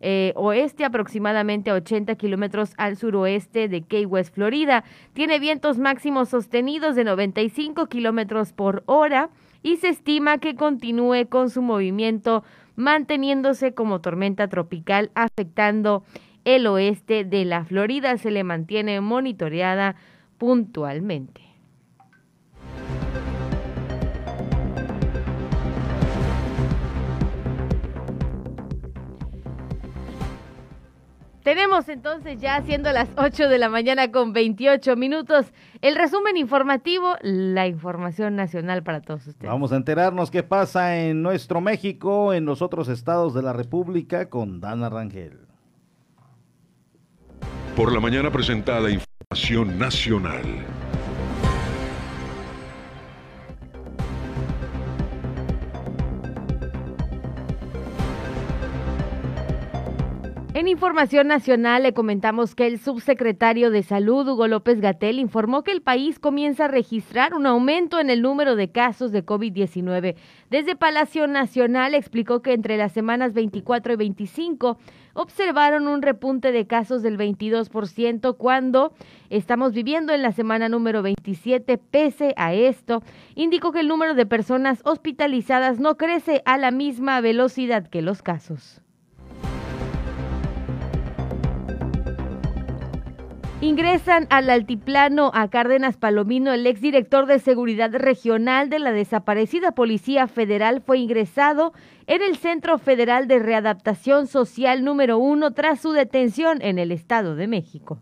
eh, oeste, aproximadamente a 80 kilómetros al suroeste de Key West, Florida. Tiene vientos máximos sostenidos de 95 kilómetros por hora y se estima que continúe con su movimiento manteniéndose como tormenta tropical afectando el oeste de la Florida. Se le mantiene monitoreada puntualmente. Tenemos entonces ya siendo las 8 de la mañana con 28 minutos el resumen informativo, la información nacional para todos ustedes. Vamos a enterarnos qué pasa en nuestro México, en los otros estados de la República con Dana Rangel. Por la mañana presentada información nacional. En información nacional le comentamos que el subsecretario de Salud, Hugo López Gatel, informó que el país comienza a registrar un aumento en el número de casos de COVID-19. Desde Palacio Nacional explicó que entre las semanas 24 y 25 observaron un repunte de casos del 22% cuando estamos viviendo en la semana número 27. Pese a esto, indicó que el número de personas hospitalizadas no crece a la misma velocidad que los casos. Ingresan al altiplano a Cárdenas Palomino. El exdirector de Seguridad Regional de la desaparecida Policía Federal fue ingresado en el Centro Federal de Readaptación Social número uno tras su detención en el Estado de México.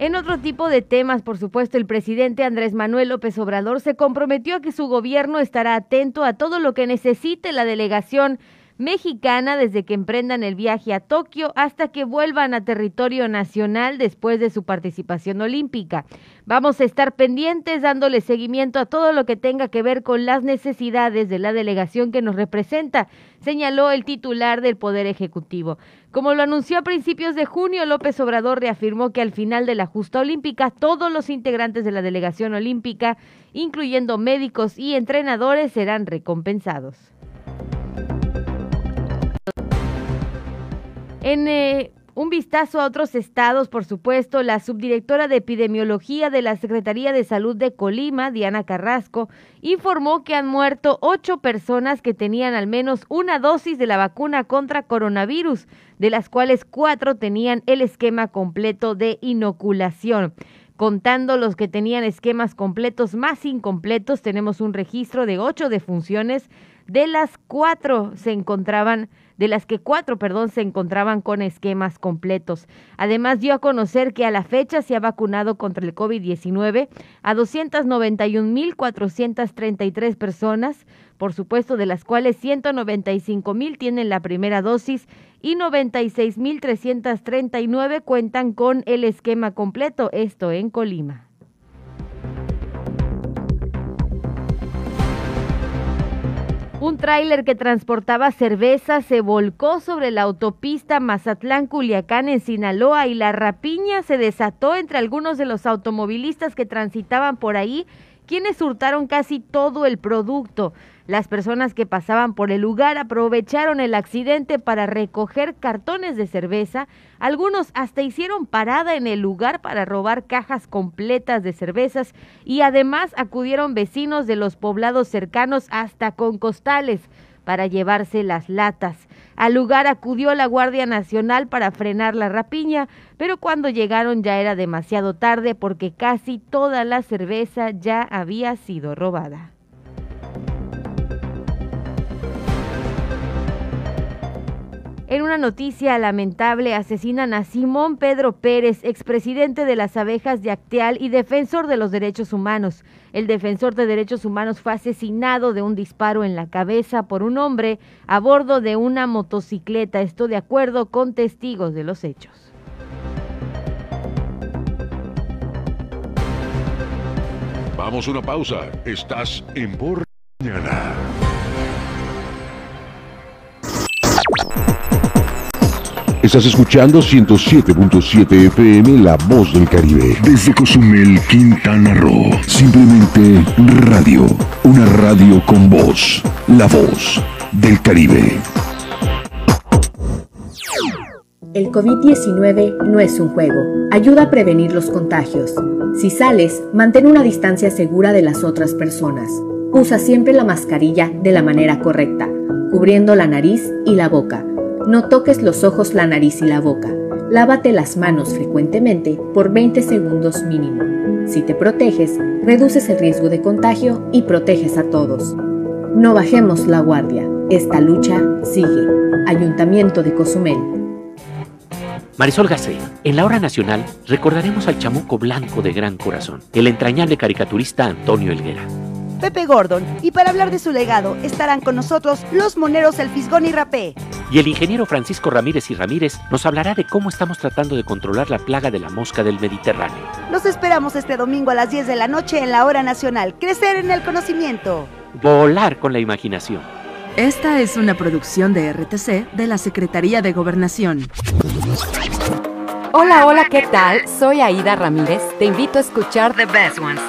En otro tipo de temas, por supuesto, el presidente Andrés Manuel López Obrador se comprometió a que su gobierno estará atento a todo lo que necesite la delegación mexicana desde que emprendan el viaje a Tokio hasta que vuelvan a territorio nacional después de su participación olímpica. Vamos a estar pendientes dándole seguimiento a todo lo que tenga que ver con las necesidades de la delegación que nos representa, señaló el titular del Poder Ejecutivo. Como lo anunció a principios de junio, López Obrador reafirmó que al final de la justa olímpica todos los integrantes de la delegación olímpica, incluyendo médicos y entrenadores, serán recompensados. En eh, un vistazo a otros estados, por supuesto, la subdirectora de epidemiología de la Secretaría de Salud de Colima, Diana Carrasco, informó que han muerto ocho personas que tenían al menos una dosis de la vacuna contra coronavirus, de las cuales cuatro tenían el esquema completo de inoculación. Contando los que tenían esquemas completos más incompletos, tenemos un registro de ocho defunciones, de las cuatro se encontraban de las que cuatro, perdón, se encontraban con esquemas completos. Además, dio a conocer que a la fecha se ha vacunado contra el COVID-19 a 291.433 personas, por supuesto, de las cuales 195.000 tienen la primera dosis y 96.339 cuentan con el esquema completo, esto en Colima. Un tráiler que transportaba cerveza se volcó sobre la autopista Mazatlán-Culiacán en Sinaloa y la rapiña se desató entre algunos de los automovilistas que transitaban por ahí, quienes hurtaron casi todo el producto. Las personas que pasaban por el lugar aprovecharon el accidente para recoger cartones de cerveza. Algunos hasta hicieron parada en el lugar para robar cajas completas de cervezas y además acudieron vecinos de los poblados cercanos hasta con costales para llevarse las latas. Al lugar acudió la Guardia Nacional para frenar la rapiña, pero cuando llegaron ya era demasiado tarde porque casi toda la cerveza ya había sido robada. En una noticia lamentable, asesinan a Simón Pedro Pérez, expresidente de las abejas de Acteal y defensor de los derechos humanos. El defensor de derechos humanos fue asesinado de un disparo en la cabeza por un hombre a bordo de una motocicleta. Esto de acuerdo con testigos de los hechos. Vamos a una pausa. Estás en Por Mañana. Estás escuchando 107.7 FM La Voz del Caribe. Desde Cozumel, Quintana Roo. Simplemente radio. Una radio con voz. La Voz del Caribe. El COVID-19 no es un juego. Ayuda a prevenir los contagios. Si sales, mantén una distancia segura de las otras personas. Usa siempre la mascarilla de la manera correcta, cubriendo la nariz y la boca no toques los ojos, la nariz y la boca. Lávate las manos frecuentemente por 20 segundos mínimo. Si te proteges, reduces el riesgo de contagio y proteges a todos. No bajemos la guardia. Esta lucha sigue. Ayuntamiento de Cozumel. Marisol Gacé, en la hora nacional recordaremos al chamuco blanco de gran corazón, el entrañable caricaturista Antonio Elguera. Pepe Gordon, y para hablar de su legado estarán con nosotros los moneros El Fisgón y Rapé. Y el ingeniero Francisco Ramírez y Ramírez nos hablará de cómo estamos tratando de controlar la plaga de la mosca del Mediterráneo. Los esperamos este domingo a las 10 de la noche en la hora nacional. Crecer en el conocimiento. Volar con la imaginación. Esta es una producción de RTC de la Secretaría de Gobernación. Hola, hola, ¿qué tal? Soy Aida Ramírez. Te invito a escuchar The Best Ones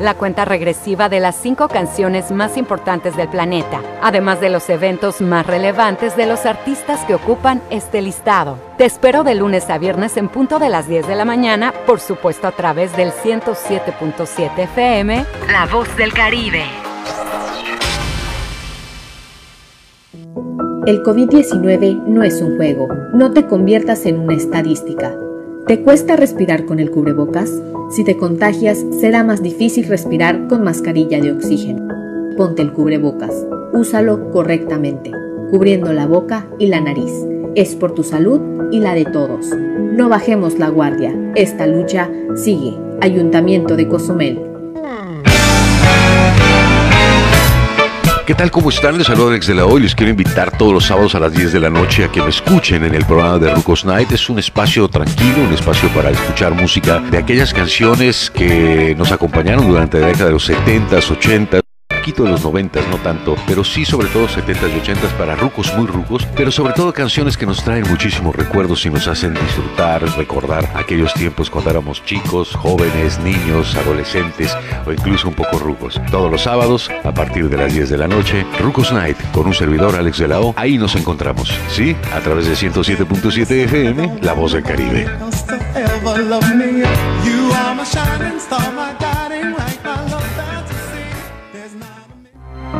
la cuenta regresiva de las cinco canciones más importantes del planeta, además de los eventos más relevantes de los artistas que ocupan este listado. Te espero de lunes a viernes en punto de las 10 de la mañana, por supuesto a través del 107.7 FM, La Voz del Caribe. El COVID-19 no es un juego. No te conviertas en una estadística. ¿Te cuesta respirar con el cubrebocas? Si te contagias, será más difícil respirar con mascarilla de oxígeno. Ponte el cubrebocas. Úsalo correctamente, cubriendo la boca y la nariz. Es por tu salud y la de todos. No bajemos la guardia. Esta lucha sigue. Ayuntamiento de Cozumel. ¿Qué tal? ¿Cómo están? Les saludo Alex de la Hoy. Les quiero invitar todos los sábados a las 10 de la noche a que me escuchen en el programa de Rucos Night. Es un espacio tranquilo, un espacio para escuchar música de aquellas canciones que nos acompañaron durante la década de los 70s, 80s poquito de los 90, no tanto, pero sí sobre todo 70 y 80 para rucos muy rucos, pero sobre todo canciones que nos traen muchísimos recuerdos y nos hacen disfrutar, recordar aquellos tiempos cuando éramos chicos, jóvenes, niños, adolescentes o incluso un poco rucos. Todos los sábados, a partir de las 10 de la noche, Rucos Night con un servidor Alex de la O. Ahí nos encontramos, ¿sí? A través de 107.7 FM, La Voz del Caribe.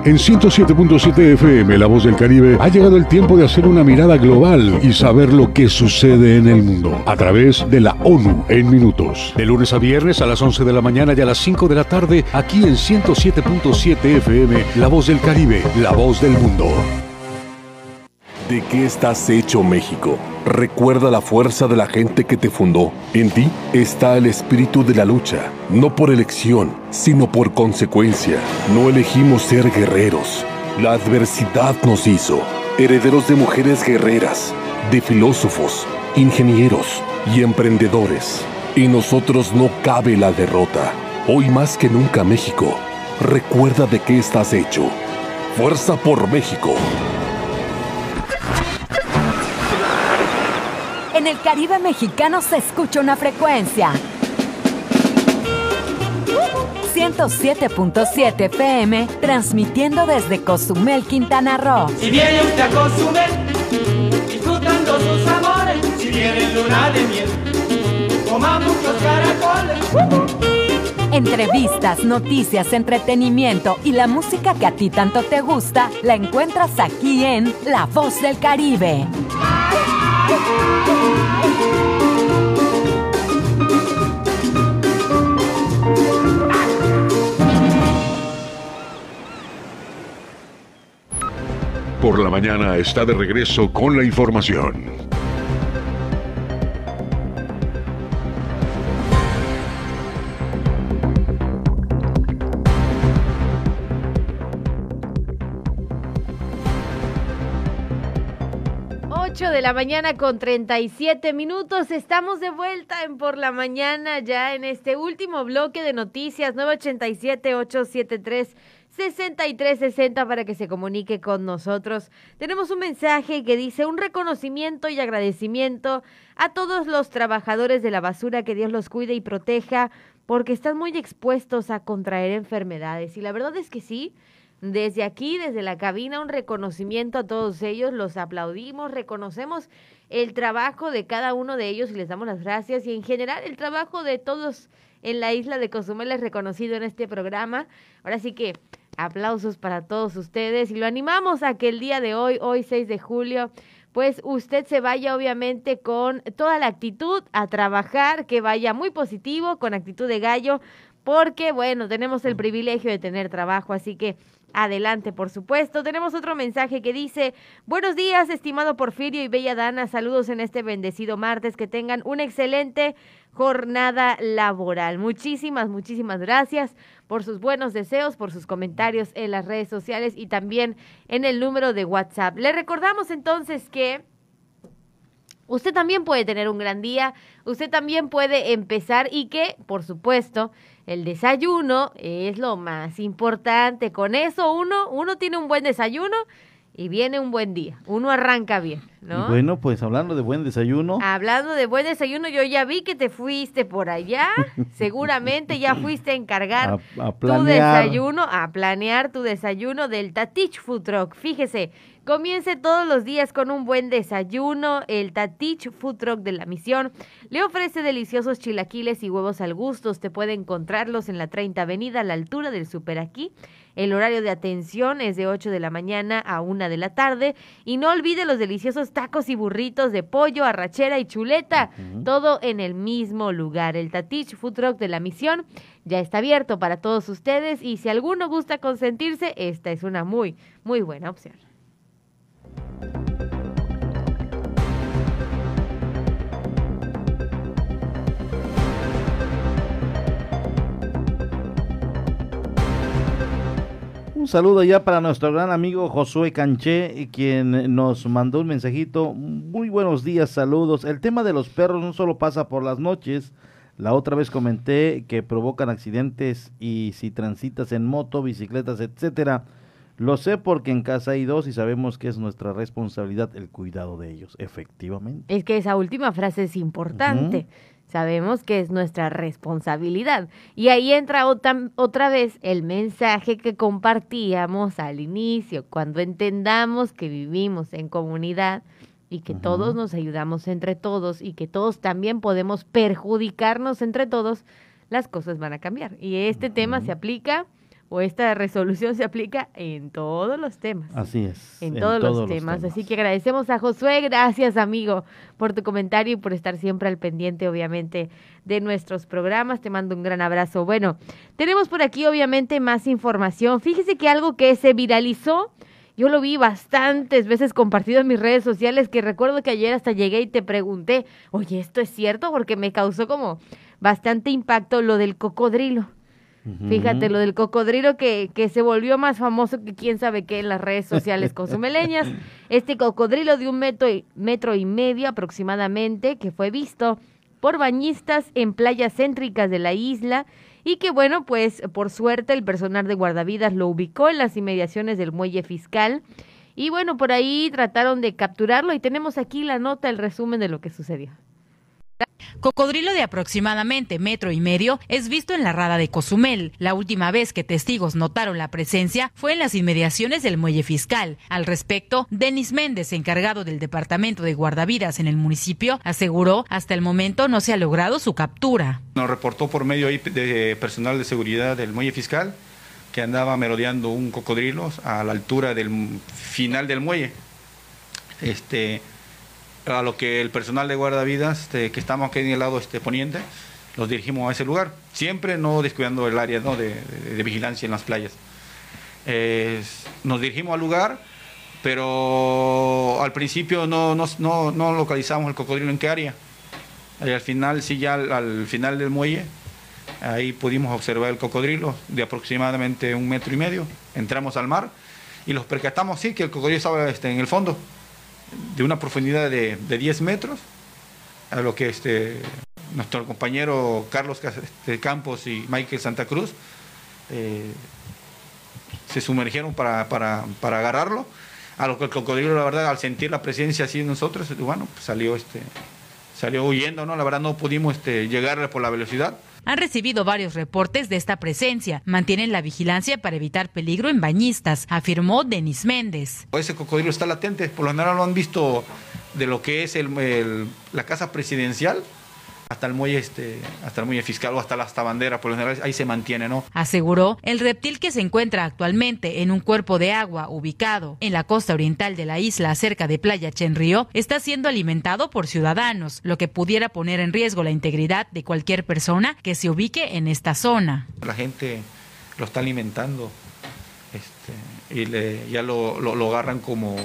En 107.7 FM, La Voz del Caribe, ha llegado el tiempo de hacer una mirada global y saber lo que sucede en el mundo a través de la ONU en minutos. De lunes a viernes a las 11 de la mañana y a las 5 de la tarde, aquí en 107.7 FM, La Voz del Caribe, la voz del mundo. ¿De qué estás hecho México? Recuerda la fuerza de la gente que te fundó. En ti está el espíritu de la lucha, no por elección, sino por consecuencia. No elegimos ser guerreros. La adversidad nos hizo herederos de mujeres guerreras, de filósofos, ingenieros y emprendedores. Y nosotros no cabe la derrota. Hoy más que nunca México, recuerda de qué estás hecho. Fuerza por México. En el Caribe mexicano se escucha una frecuencia. 107.7 FM, transmitiendo desde Cozumel, Quintana Roo. Si viene usted a Cozumel, disfrutando sus amores, si viene luna de miel, coma muchos caracoles. Entrevistas, noticias, entretenimiento y la música que a ti tanto te gusta, la encuentras aquí en La Voz del Caribe. Por la mañana está de regreso con la información. La mañana con 37 minutos. Estamos de vuelta en por la mañana ya en este último bloque de noticias 987-873-6360 para que se comunique con nosotros. Tenemos un mensaje que dice un reconocimiento y agradecimiento a todos los trabajadores de la basura, que Dios los cuide y proteja porque están muy expuestos a contraer enfermedades. Y la verdad es que sí. Desde aquí, desde la cabina, un reconocimiento a todos ellos, los aplaudimos, reconocemos el trabajo de cada uno de ellos y les damos las gracias. Y en general el trabajo de todos en la isla de Cozumel es reconocido en este programa. Ahora sí que aplausos para todos ustedes. Y lo animamos a que el día de hoy, hoy 6 de julio, pues usted se vaya obviamente con toda la actitud a trabajar, que vaya muy positivo, con actitud de gallo, porque bueno, tenemos el privilegio de tener trabajo, así que adelante, por supuesto. Tenemos otro mensaje que dice, buenos días, estimado Porfirio y Bella Dana, saludos en este bendecido martes, que tengan una excelente jornada laboral. Muchísimas, muchísimas gracias por sus buenos deseos, por sus comentarios en las redes sociales y también en el número de WhatsApp. Le recordamos entonces que... Usted también puede tener un gran día, usted también puede empezar y que, por supuesto, el desayuno es lo más importante. Con eso uno, uno tiene un buen desayuno y viene un buen día. Uno arranca bien, ¿no? Bueno, pues hablando de buen desayuno. Hablando de buen desayuno, yo ya vi que te fuiste por allá. Seguramente ya fuiste a encargar tu desayuno, a planear tu desayuno del Tatich Food Truck. Fíjese, Comience todos los días con un buen desayuno. El Tatich Food Truck de la Misión le ofrece deliciosos chilaquiles y huevos al gusto. Usted puede encontrarlos en la 30 Avenida a la altura del Super Aquí. El horario de atención es de 8 de la mañana a 1 de la tarde. Y no olvide los deliciosos tacos y burritos de pollo, arrachera y chuleta. Todo en el mismo lugar. El Tatich Food Truck de la Misión ya está abierto para todos ustedes. Y si alguno gusta consentirse, esta es una muy, muy buena opción. Un saludo ya para nuestro gran amigo Josué Canché, quien nos mandó un mensajito. Muy buenos días, saludos. El tema de los perros no solo pasa por las noches. La otra vez comenté que provocan accidentes y si transitas en moto, bicicletas, etcétera. Lo sé porque en casa hay dos y sabemos que es nuestra responsabilidad el cuidado de ellos, efectivamente. Es que esa última frase es importante sabemos que es nuestra responsabilidad. Y ahí entra otra, otra vez el mensaje que compartíamos al inicio, cuando entendamos que vivimos en comunidad y que todos nos ayudamos entre todos y que todos también podemos perjudicarnos entre todos, las cosas van a cambiar. Y este tema se aplica o esta resolución se aplica en todos los temas. Así es. En, todos, los, temas. Así que agradecemos a Josué, gracias amigo por tu comentario y por estar siempre al pendiente, obviamente, de nuestros programas. Te mando un gran abrazo. Bueno, tenemos por aquí, obviamente, más información. Fíjese que algo que se viralizó, yo lo vi bastantes veces compartido en mis redes sociales, que recuerdo que ayer hasta llegué y te pregunté, oye, ¿esto es cierto? Porque me causó como bastante impacto lo del cocodrilo. Fíjate, lo del cocodrilo que, que se volvió más famoso que quién sabe qué en las redes sociales consumeleñas. Este cocodrilo de un metro y, metro y medio aproximadamente, que fue visto por bañistas en playas céntricas de la isla y que bueno, pues por suerte el personal de guardavidas lo ubicó en las inmediaciones del muelle fiscal. Y bueno, por ahí trataron de capturarlo y tenemos aquí la nota, el resumen de lo que sucedió. Cocodrilo de aproximadamente metro y medio es visto en la rada de Cozumel. La última vez que testigos notaron la presencia fue en las inmediaciones del muelle fiscal. Al respecto, Denis Méndez, encargado del departamento de guardavidas en el municipio, aseguró hasta el momento no se ha logrado su captura. Nos reportó por medio de personal de seguridad del muelle fiscal que andaba merodeando un cocodrilo a la altura del final del muelle. Este, a lo que el personal de guardavidas este, que estamos aquí en el lado este, poniente, los dirigimos a ese lugar, siempre no descuidando el área de, vigilancia en las playas. nos dirigimos al lugar, pero al principio no, no, no, no localizamos el cocodrilo en qué área. Y al final, sí, ya al, final del muelle, ahí pudimos observar el cocodrilo de aproximadamente un metro y medio. Entramos al mar y los percatamos, sí, que el cocodrilo estaba este, en el fondo, de una profundidad de, de 10 metros, a lo que este, nuestro compañero Carlos este, Campos y Michael Santa Cruz eh, se sumergieron para, para, para, agarrarlo. A lo que el cocodrilo, la verdad, al sentir la presencia así de nosotros, bueno, pues salió, este, salió huyendo, ¿no? La verdad no pudimos este, llegarle por la velocidad. Han recibido varios reportes de esta presencia. Mantienen la vigilancia para evitar peligro en bañistas, afirmó Denis Méndez. Ese cocodrilo está latente, por lo general lo han visto de lo que es el, la casa presidencial hasta el muelle este hasta el muelle fiscal o hasta la hasta bandera por lo general ahí se mantiene no aseguró el reptil que se encuentra actualmente en un cuerpo de agua ubicado en la costa oriental de la isla cerca de Playa Chenrío está siendo alimentado por ciudadanos lo que pudiera poner en riesgo la integridad de cualquier persona que se ubique en esta zona. La gente lo está alimentando este, y le, ya lo, lo, lo agarran como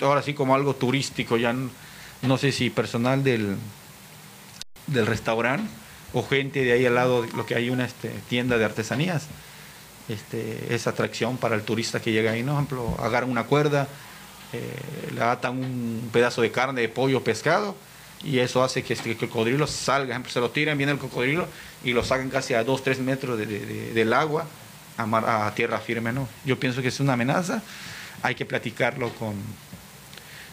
ahora sí como algo turístico ya no, no sé si personal del del restaurante o gente de ahí al lado, lo que hay una este, tienda de artesanías. Este, es atracción para el turista que llega ahí, ¿no? Por ejemplo, agarran una cuerda, eh, le atan un pedazo de carne, de pollo, pescado, y eso hace que, este, cocodrilo salga, ejemplo, se lo tiran, viene el cocodrilo y lo sacan casi a 2, 3 metros del agua a, a, tierra firme, ¿no? Yo pienso que es una amenaza, hay que platicarlo con,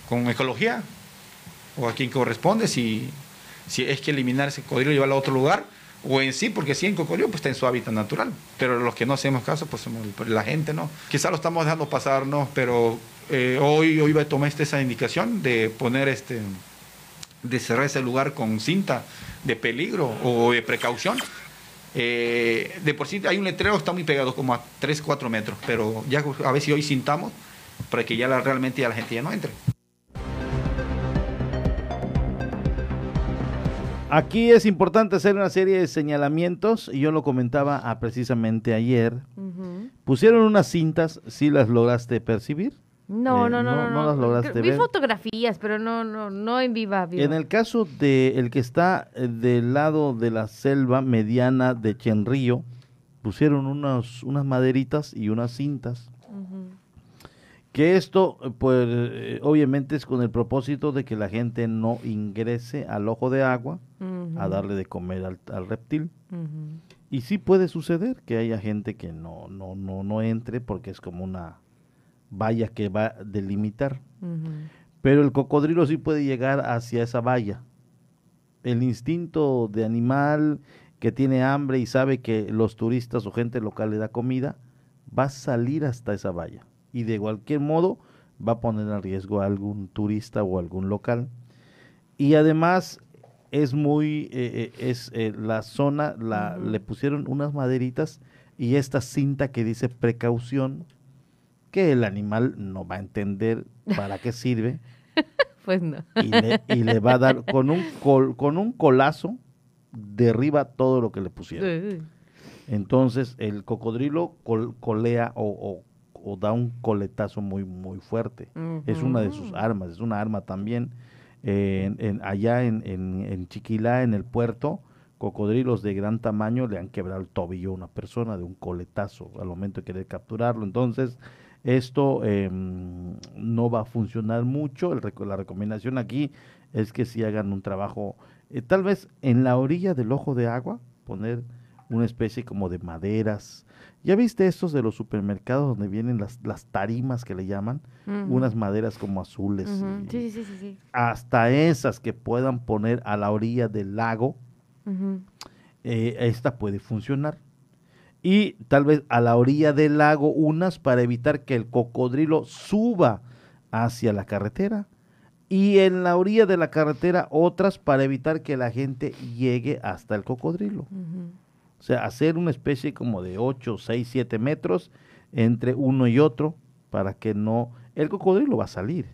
con ecología o a quien corresponde, si si es que eliminar ese cocodrilo y llevarlo a otro lugar, o en sí, porque si en cocodrilo pues está en su hábitat natural, pero los que no hacemos caso, pues la gente no. Quizá lo estamos dejando pasar, ¿no? Pero eh, hoy, hoy tomaste esa indicación de poner este, de cerrar ese lugar con cinta de peligro o de precaución. Eh, de por sí hay un letrero que está muy pegado, como a 3, 4 metros, pero ya a ver si hoy cintamos para que ya realmente ya la gente ya no entre. Aquí es importante hacer una serie de señalamientos, y yo lo comentaba ah, precisamente ayer. Pusieron unas cintas, ¿sí las lograste percibir? No, no, no, no, no, las lograste Vi fotografías, pero no, no, no en viva, En el caso de el que está eh, del lado de la selva mediana de Chenrío, pusieron unos, unas maderitas y unas cintas que esto, pues, eh, obviamente es con el propósito de que la gente no ingrese al ojo de agua a darle de comer al, reptil. Y sí puede suceder que haya gente que no, no, no, no entre porque es como una valla que va a delimitar. Pero el cocodrilo sí puede llegar hacia esa valla. El instinto de animal que tiene hambre y sabe que los turistas o gente local le da comida, va a salir hasta esa valla y de cualquier modo va a poner en riesgo a algún turista o algún local. Y además es muy, eh, eh, es eh, la zona, la, le pusieron unas maderitas y esta cinta que dice precaución, que el animal no va a entender para qué sirve. pues no. Y le, va a dar con un, con un colazo, derriba todo lo que le pusieron. Entonces el cocodrilo colea o o da un coletazo muy, muy fuerte. Es una de sus armas, es una arma también. en, allá en, en, Chiquilá, en el puerto, cocodrilos de gran tamaño le han quebrado el tobillo a una persona de un coletazo al momento de querer capturarlo. Entonces, esto em, no va a funcionar mucho. El, la recomendación aquí es que si hagan un trabajo, eh, tal vez en la orilla del ojo de agua, poner una especie como de maderas, ¿Ya viste estos de los supermercados donde vienen las, las tarimas que le llaman? Unas maderas como azules. sí, sí, sí, sí, Hasta esas que puedan poner a la orilla del lago, eh, esta puede funcionar. Y tal vez a la orilla del lago unas para evitar que el cocodrilo suba hacia la carretera. Y en la orilla de la carretera otras para evitar que la gente llegue hasta el cocodrilo. O sea, hacer una especie como de 8, 6, 7 metros entre uno y otro para que no... El cocodrilo va a salir.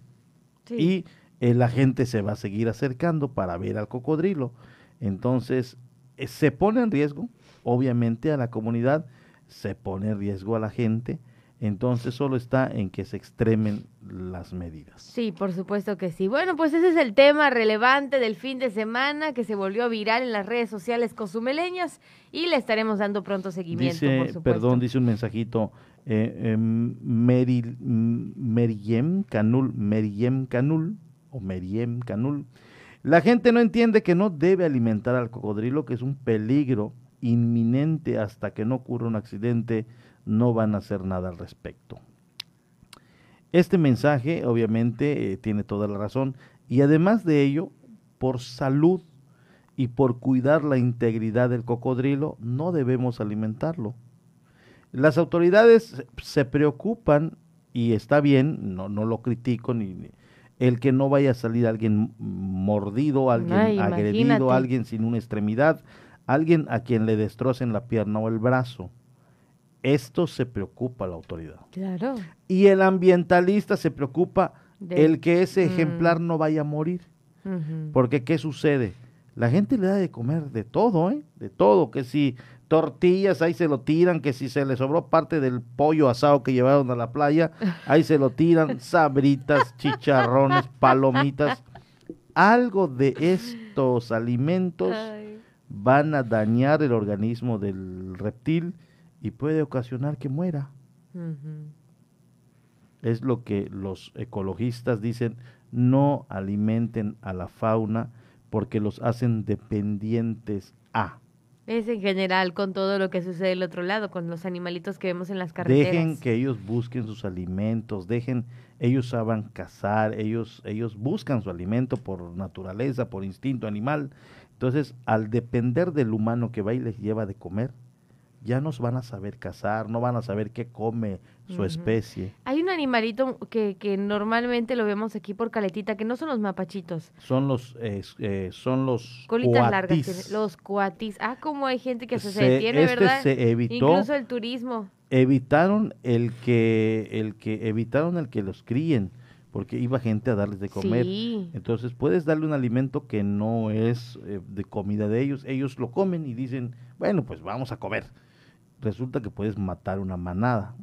Y eh, la gente se va a seguir acercando para ver al cocodrilo. Entonces, eh, se pone en riesgo, obviamente, a la comunidad, se pone en riesgo a la gente. Entonces solo está en que se extremen las medidas. Sí, por supuesto que sí. Bueno, pues ese es el tema relevante del fin de semana que se volvió viral en las redes sociales cosumeleñas y le estaremos dando pronto seguimiento, dice, por supuesto. Perdón, dice un mensajito, eh, Meriem Canul, Meriem Canul, o Meriem Canul. La gente no entiende que no debe alimentar al cocodrilo, que es un peligro inminente hasta que no ocurra un accidente no van a hacer nada al respecto. Este mensaje obviamente eh, tiene toda la razón y además de ello, por salud y por cuidar la integridad del cocodrilo, no debemos alimentarlo. Las autoridades se preocupan y está bien, no, no lo critico ni, el que no vaya a salir alguien mordido, alguien agredido, alguien sin una extremidad, alguien a quien le destrocen la pierna o el brazo. Esto se preocupa la autoridad. Claro. Y el ambientalista se preocupa el que ese mm. ejemplar no vaya a morir. Porque ¿qué sucede? La gente le da de comer de todo, ¿eh? De todo, que si tortillas, ahí se lo tiran, que si se le sobró parte del pollo asado que llevaron a la playa, ahí se lo tiran, sabritas, chicharrones, palomitas. Algo de estos alimentos van a dañar el organismo del reptil y puede ocasionar que muera. Es lo que los ecologistas dicen, no alimenten a la fauna porque los hacen dependientes a. Es en general con todo lo que sucede del otro lado, con los animalitos que vemos en las carreteras. Dejen que ellos busquen sus alimentos, dejen, ellos saben cazar, ellos, ellos buscan su alimento por naturaleza, por instinto animal. Entonces, al depender del humano que va y les lleva de comer, ya nos van a saber cazar, no van a saber qué come su especie. Hay un animalito que, que, normalmente lo vemos aquí por Caletita, que no son los mapachitos. Son los, eh, son los Colitas largas, los cuatis. Ah, como hay gente que se, detiene, este ¿verdad? Se evitó, Incluso el turismo. Evitaron el que, el que, evitaron el que los críen, porque iba gente a darles de comer. Entonces puedes darle un alimento que no es eh, de comida de ellos, ellos lo comen y dicen, bueno, pues vamos a comer resulta que puedes matar una manada,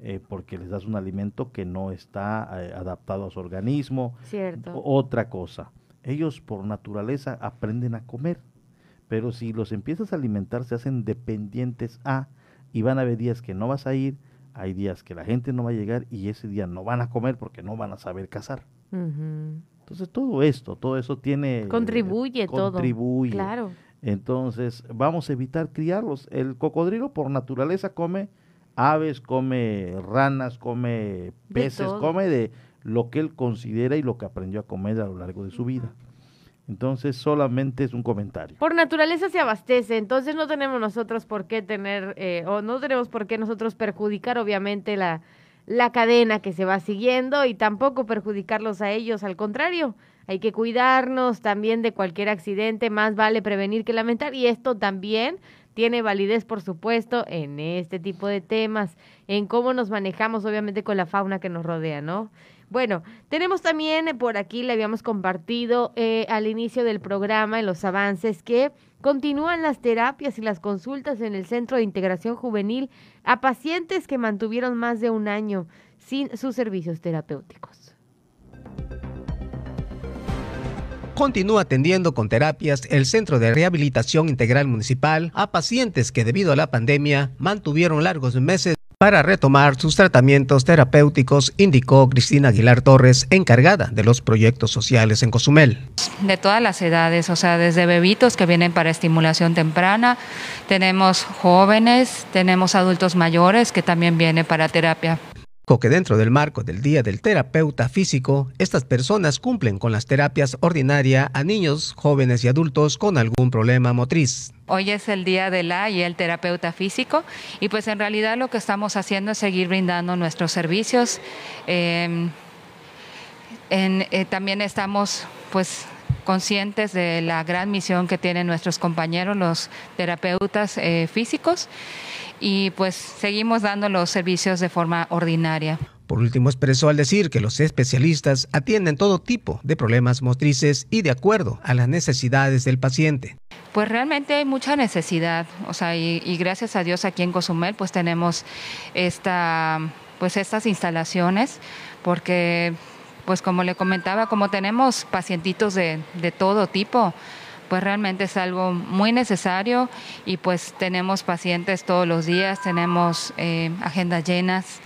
eh, porque les das un alimento que no está eh, adaptado a su organismo. Cierto. Otra cosa, ellos por naturaleza aprenden a comer, pero si los empiezas a alimentar se hacen dependientes a, y van a haber días que no vas a ir, hay días que la gente no va a llegar y ese día no van a comer porque no van a saber cazar. Entonces todo esto, todo eso tiene... Contribuye, todo. Contribuye. Claro. Entonces, vamos a evitar criarlos. El cocodrilo por naturaleza come aves, come ranas, come peces, come de lo que él considera y lo que aprendió a comer a lo largo de su vida. Entonces, solamente es un comentario. Por naturaleza se abastece, entonces no tenemos nosotros por qué tener, eh, o no tenemos por qué nosotros perjudicar, obviamente, la, la cadena que se va siguiendo y tampoco perjudicarlos a ellos, al contrario, hay que cuidarnos también de cualquier accidente, más vale prevenir que lamentar y esto también tiene validez, por supuesto, en este tipo de temas, en cómo nos manejamos, obviamente, con la fauna que nos rodea, ¿no? Bueno, tenemos también por aquí, le habíamos compartido eh, al inicio del programa, en los avances, que continúan las terapias y las consultas en el Centro de Integración Juvenil a pacientes que mantuvieron más de un año sin sus servicios terapéuticos. Continúa atendiendo con terapias el Centro de Rehabilitación Integral Municipal a pacientes que debido a la pandemia mantuvieron largos meses para retomar sus tratamientos terapéuticos, indicó Cristina Aguilar Torres, encargada de los proyectos sociales en Cozumel. De todas las edades, o sea, desde bebitos que vienen para estimulación temprana, tenemos jóvenes, tenemos adultos mayores que también vienen para terapia que dentro del marco del Día del Terapeuta Físico, estas personas cumplen con las terapias ordinarias a niños, jóvenes y adultos con algún problema motriz. Hoy es el día de la y el terapeuta físico y pues en realidad lo que estamos haciendo es seguir brindando nuestros servicios. Em, eh, también estamos pues conscientes de la gran misión que tienen nuestros compañeros, los terapeutas eh, físicos y pues seguimos dando los servicios de forma ordinaria. Por último, expresó al decir que los especialistas atienden todo tipo de problemas motrices y de acuerdo a las necesidades del paciente. Pues realmente hay mucha necesidad, o sea, y, y gracias a Dios aquí en Cozumel pues tenemos esta, pues estas instalaciones, porque pues como le comentaba, como tenemos pacientitos de, de todo tipo, pues realmente es algo muy necesario y pues tenemos pacientes todos los días, tenemos eh, agendas llenas,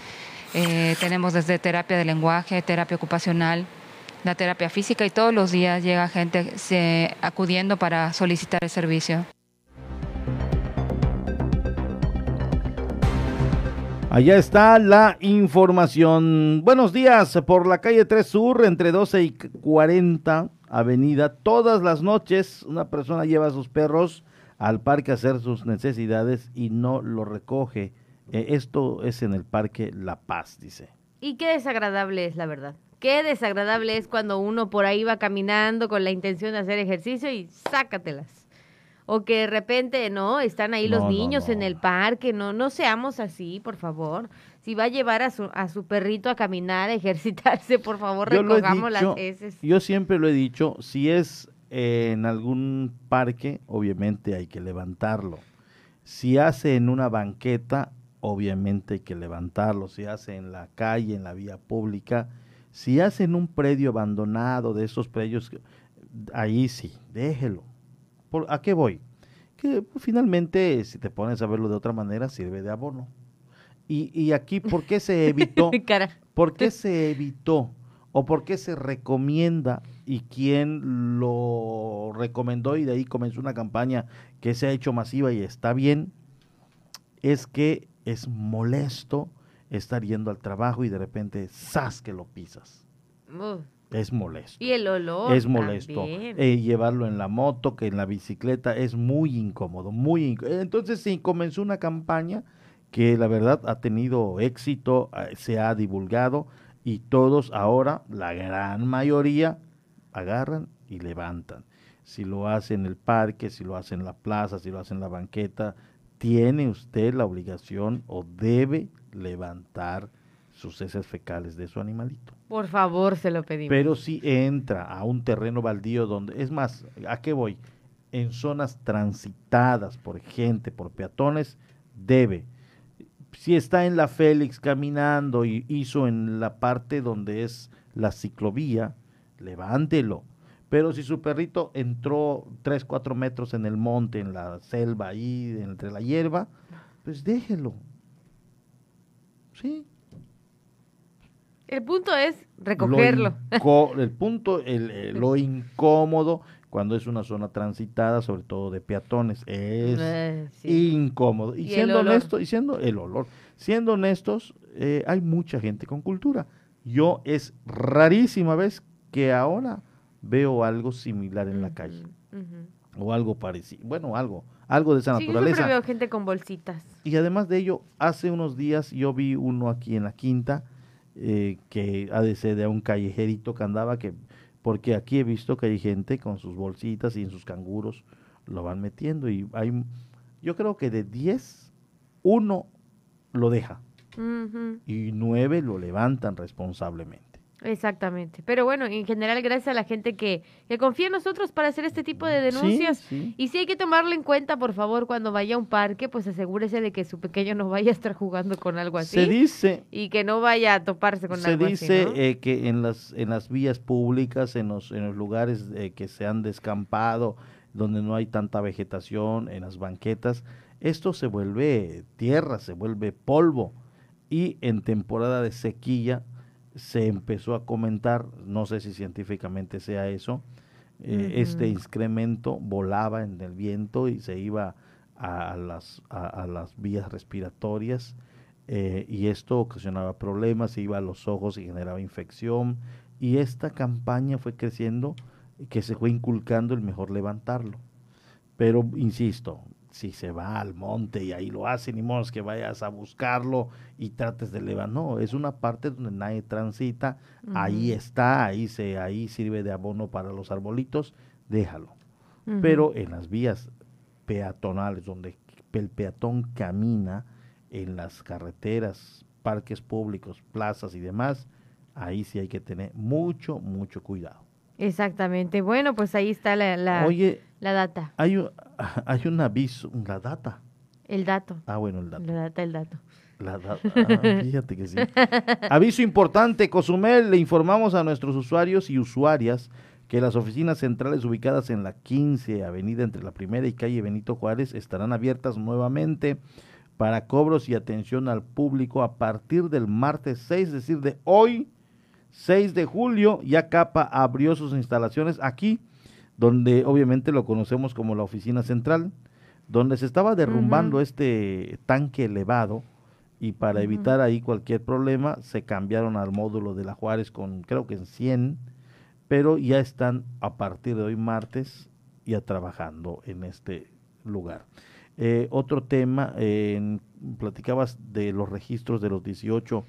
eh, tenemos desde terapia de lenguaje, terapia ocupacional, la terapia física y todos los días llega gente acudiendo para solicitar el servicio. Allá está la información. Buenos días, por la calle 3 Sur, entre 12 y 40 Avenida, todas las noches una persona lleva a sus perros al parque a hacer sus necesidades y no lo recoge. Eh, esto es en el Parque La Paz, dice. Y qué desagradable es, la verdad. Qué desagradable es cuando uno por ahí va caminando con la intención de hacer ejercicio y sácatelas. O que de repente, no, están ahí los no, niños no. en el parque, no, no seamos así, por favor. Si va a llevar a su, a su perrito a caminar, a ejercitarse, por favor, Yo dicho, las heces. Yo siempre lo he dicho, si es eh, en algún parque, obviamente hay que levantarlo. Si hace en una banqueta, obviamente hay que levantarlo. Si hace en la calle, en la vía pública, si hace en un predio abandonado, de esos predios, ahí sí, déjelo. ¿Por, ¿A qué voy? Que pues, finalmente, si te pones a verlo de otra manera, sirve de abono. Y, y aquí, ¿por qué se evitó? ¿Por qué se evitó o por qué se recomienda y quién lo recomendó y de ahí comenzó una campaña que se ha hecho masiva y está bien? Es que es molesto estar yendo al trabajo y de repente ¡zas! que lo pisas. Es molesto. Y el olor. Es molesto. Eh, llevarlo en la moto, que en la bicicleta es muy incómodo, muy inc- Entonces sí, comenzó una campaña que la verdad ha tenido éxito, eh, se ha divulgado y todos ahora, la gran mayoría, agarran y levantan. Si lo hace en el parque, si lo hace en la plaza, si lo hace en la banqueta, tiene usted la obligación o debe levantar sus heces fecales de su animalito. Por favor, se lo pedimos. Pero si entra a un terreno baldío donde, es más, ¿a qué voy? En zonas transitadas por gente, por peatones, debe. Si está en la Félix caminando y hizo en la parte donde es la ciclovía, levántelo. Pero si su perrito entró 3, 4 metros en el monte, en la selva, ahí entre la hierba, pues déjelo. Sí, El punto es recogerlo. lo el punto, el, eh, lo incómodo cuando es una zona transitada, sobre todo de peatones, es Eh, sí. incómodo. Y, siendo honesto, y siendo el olor, siendo honestos, eh, hay mucha gente con cultura. Yo es rarísima vez que ahora veo algo similar en la calle o algo parecido, bueno, algo, algo de esa Sí, yo naturaleza. siempre veo gente con bolsitas. Y además de ello, hace unos días yo vi uno aquí en la quinta eh, que ha de ser de un callejerito que andaba, que, porque aquí he visto que hay gente con sus bolsitas y en sus canguros lo van metiendo y hay, yo creo que de 10, uno lo deja y nueve lo levantan responsablemente. Exactamente. Pero bueno, en general, gracias a la gente que, que confía en nosotros para hacer este tipo de denuncias. sí. Y si hay que tomarlo en cuenta, por favor, cuando vaya a un parque, pues asegúrese de que su pequeño no vaya a estar jugando con algo así. Se dice, Y que no vaya a toparse con se algo dice así. ¿no? eh, que en las en las vías públicas en los en los lugares eh, que se han descampado donde no hay tanta vegetación en las banquetas esto se vuelve tierra se vuelve polvo y en temporada de sequía se empezó a comentar no sé si científicamente sea eso eh, este excremento volaba en el viento y se iba a, a las a- a las vías respiratorias eh, y esto ocasionaba problemas, se iba a los ojos y generaba infección. Y esta campaña fue creciendo, que se fue inculcando el mejor levantarlo. Pero, insisto, si se va al monte y ahí lo hacen, ni modo que vayas a buscarlo y trates de levantar. No, es una parte donde nadie transita, ahí está, ahí, se, ahí sirve de abono para los arbolitos, déjalo. Pero en las vías peatonales, donde el peatón camina, en las carreteras parques públicos, plazas y demás, ahí sí hay que tener mucho, mucho cuidado. Exactamente. Bueno, pues ahí está la, la, la data. Hay un, hay un aviso, la data. El dato. Ah, bueno, el dato. La data, el dato. La data. Ah, fíjate que sí. Aviso importante, Cozumel, le informamos a nuestros usuarios y usuarias que las oficinas centrales ubicadas en la 15 Avenida entre la Primera y calle Benito Juárez estarán abiertas nuevamente para cobros y atención al público a partir del martes 6, es decir, de hoy, 6 de julio. Ya Capa abrió sus instalaciones aquí, donde obviamente lo conocemos como la oficina central, donde se estaba derrumbando este tanque elevado y para evitar ahí cualquier problema se cambiaron al módulo de la Juárez con creo que en 100, pero ya están a partir de hoy martes ya trabajando en este lugar. Eh, otro tema, platicabas de los registros de los 18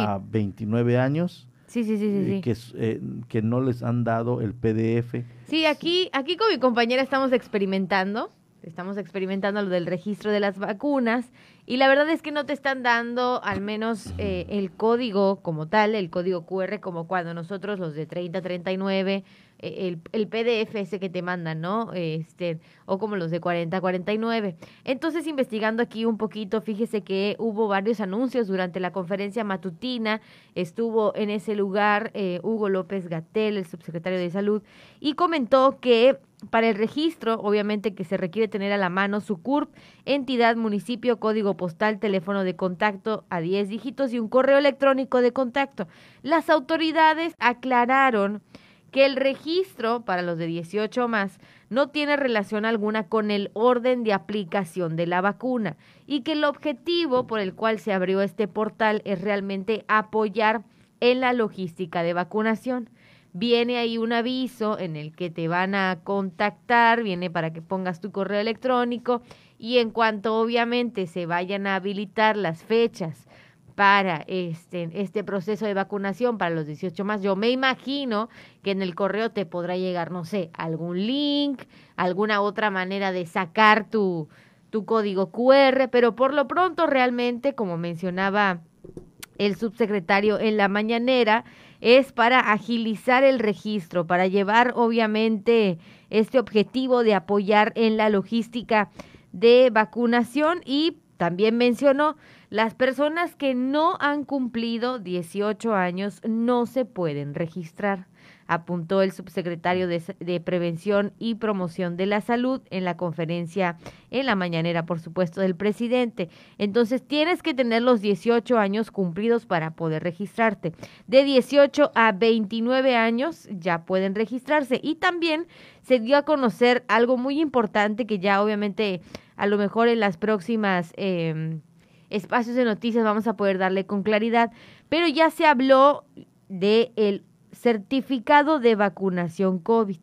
a 29 años. Sí, sí, sí, sí. Eh, que, eh, que no les han dado el PDF. Sí, aquí, aquí con mi compañera estamos experimentando. Estamos experimentando lo del registro de las vacunas y la verdad es que no te están dando al menos el código como tal, el código QR como cuando nosotros los de 3039 e, el, el, PDF ese que te mandan, ¿no? Este, o como los de 4049. Entonces, investigando aquí un poquito, fíjese que hubo varios anuncios durante la conferencia matutina. Estuvo en ese lugar eh, Hugo López Gatel, el subsecretario de Salud, y comentó que para el registro, obviamente que se requiere tener a la mano su CURP, entidad, municipio, código postal, teléfono de contacto a 10 dígitos y un correo electrónico de contacto. Las autoridades aclararon que el registro para los de 18 más no tiene relación alguna con el orden de aplicación de la vacuna y que el objetivo por el cual se abrió este portal es realmente apoyar en la logística de vacunación. Viene ahí un aviso en el que te van a contactar, viene para que pongas tu correo electrónico y en cuanto obviamente se vayan a habilitar las fechas para este, este proceso de vacunación para los 18 más. Yo me imagino que en el correo te podrá llegar, no sé, algún link, alguna otra manera de sacar tu, tu código QR, pero por lo pronto realmente, como mencionaba el subsecretario en la mañanera, es para agilizar el registro, para llevar obviamente este objetivo de apoyar en la logística de vacunación y también mencionó las personas que no han cumplido 18 años no se pueden registrar, apuntó el subsecretario de, Prevención y Promoción de la Salud en la conferencia en la mañanera, por supuesto, del presidente. Entonces, tienes que tener los 18 años cumplidos para poder registrarte. De 18 a 29 años ya pueden registrarse. Y también se dio a conocer algo muy importante que ya obviamente a lo mejor en las próximas... Eh, espacios de noticias vamos a poder darle con claridad, pero ya se habló de el certificado de vacunación COVID.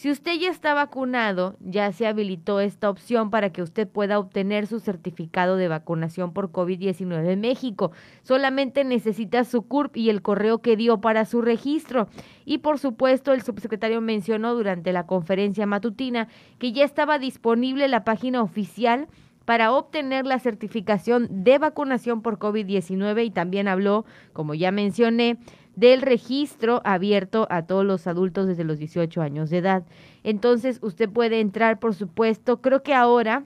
Si usted ya está vacunado, ya se habilitó esta opción para que usted pueda obtener su certificado de vacunación por COVID-19 en México. Solamente necesita su CURP y el correo que dio para su registro. Y por supuesto, el subsecretario mencionó durante la conferencia matutina que ya estaba disponible la página oficial para obtener la certificación de vacunación por COVID-19 y también habló, como ya mencioné, del registro abierto a todos los adultos desde los 18 años de edad. Entonces, usted puede entrar, por supuesto, creo que ahora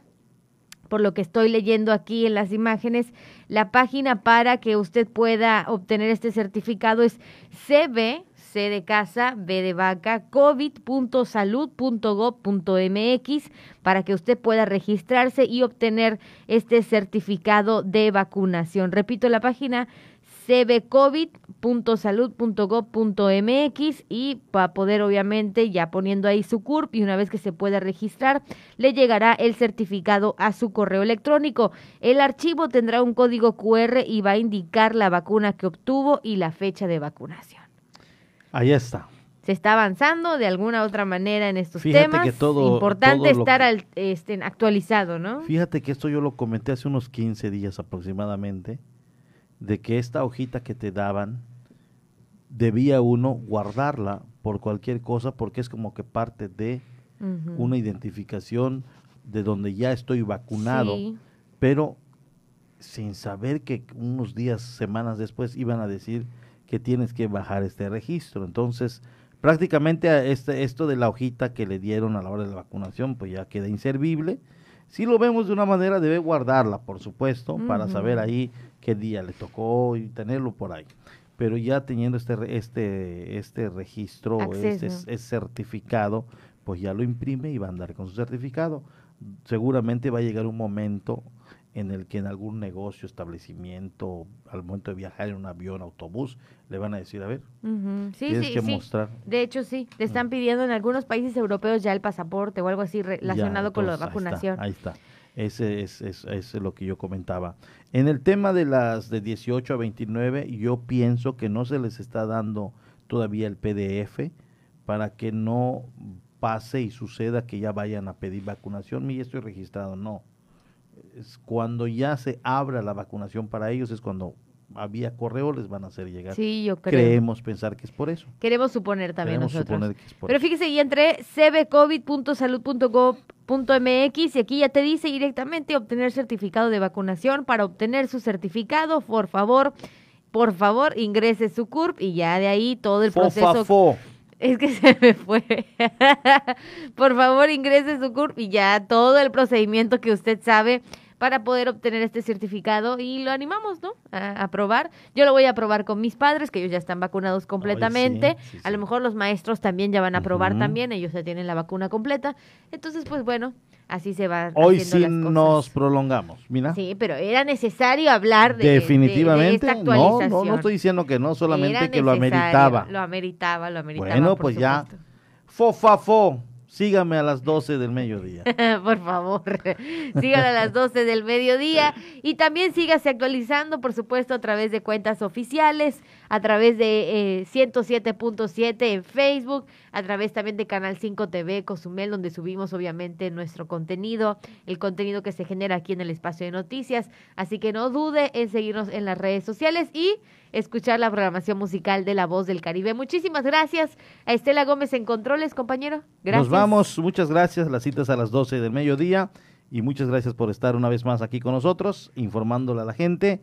por lo que estoy leyendo aquí en las imágenes, la página para que usted pueda obtener este certificado es CB De casa, B de vaca, covid.salud.gov.mx para que usted pueda registrarse y obtener este certificado de vacunación. Repito la página cbcovid.salud.gov.mx y para poder obviamente ya poniendo ahí su CURP y una vez que se pueda registrar le llegará el certificado a su correo electrónico. El archivo tendrá un código QR y va a indicar la vacuna que obtuvo y la fecha de vacunación. Ahí está. Se está avanzando de alguna otra manera en estos temas. Que todo, Importante estar este, actualizado, ¿no? Fíjate que esto yo lo comenté hace unos 15 días aproximadamente, de que esta hojita que te daban, debía uno guardarla por cualquier cosa porque es como que parte de una identificación de donde ya estoy vacunado, pero sin saber que unos días, semanas después iban a decir que tienes que bajar este registro. Entonces, prácticamente este, esto de la hojita que le dieron a la hora de la vacunación, pues ya queda inservible. Si lo vemos de una manera, debe guardarla, por supuesto, para saber ahí qué día le tocó y tenerlo por ahí. Pero ya teniendo este, este, este registro, este, es certificado, pues ya lo imprime y va a andar con su certificado. Seguramente va a llegar un momento en el que en algún negocio, establecimiento, al momento de viajar en un avión, autobús, le van a decir, a ver, tienes que mostrar. De hecho, sí, te están mm. pidiendo en algunos países europeos ya el pasaporte o algo así relacionado con la vacunación. Ahí está, Ese es, es, es, lo que yo comentaba. En el tema de las de 18 a 29, yo pienso que no se les está dando todavía el PDF para que no pase y suceda que ya vayan a pedir vacunación. Y estoy registrado, no es cuando ya se abra la vacunación para ellos, es cuando había correo les van a hacer llegar. Sí, yo creo. Creemos pensar que es por eso. Queremos suponer también nosotros. Pero fíjese, y entre cbcovid.salud.gov.mx y aquí ya te dice directamente obtener certificado de vacunación. Para obtener su certificado, por favor, por favor, ingrese su CURP y ya de ahí todo el proceso. Es que se me fue. Por favor, ingrese su CURP y ya todo el procedimiento que usted sabe para poder obtener este certificado y lo animamos, ¿no? A, probar. Yo lo voy a probar con mis padres, que ellos ya están vacunados completamente. a lo mejor los maestros también ya van a probar también, ellos ya tienen la vacuna completa. Entonces, pues bueno, así se va. Hoy sí nos prolongamos, mira. Sí, pero era necesario hablar de, Definitivamente, No, no, no estoy diciendo que no, solamente que lo ameritaba. Lo ameritaba, lo ameritaba. Bueno, pues ya. Fo, fa, fo. Sígame a las 12 del mediodía. por favor, sígame a las 12 del mediodía. Y también sígase actualizando, por supuesto, a través de cuentas oficiales, a través de 107.7 eh, en Facebook, a través también de Canal 5 TV Cozumel, donde subimos obviamente nuestro contenido, el contenido que se genera aquí en el espacio de noticias. Así que no dude en seguirnos en las redes sociales y escuchar la programación musical de La Voz del Caribe. Muchísimas gracias a Estela Gómez en Controles, compañero. Gracias. Nos vamos, muchas gracias. Las citas a las 12 del mediodía y muchas gracias por estar una vez más aquí con nosotros, informándole a la gente.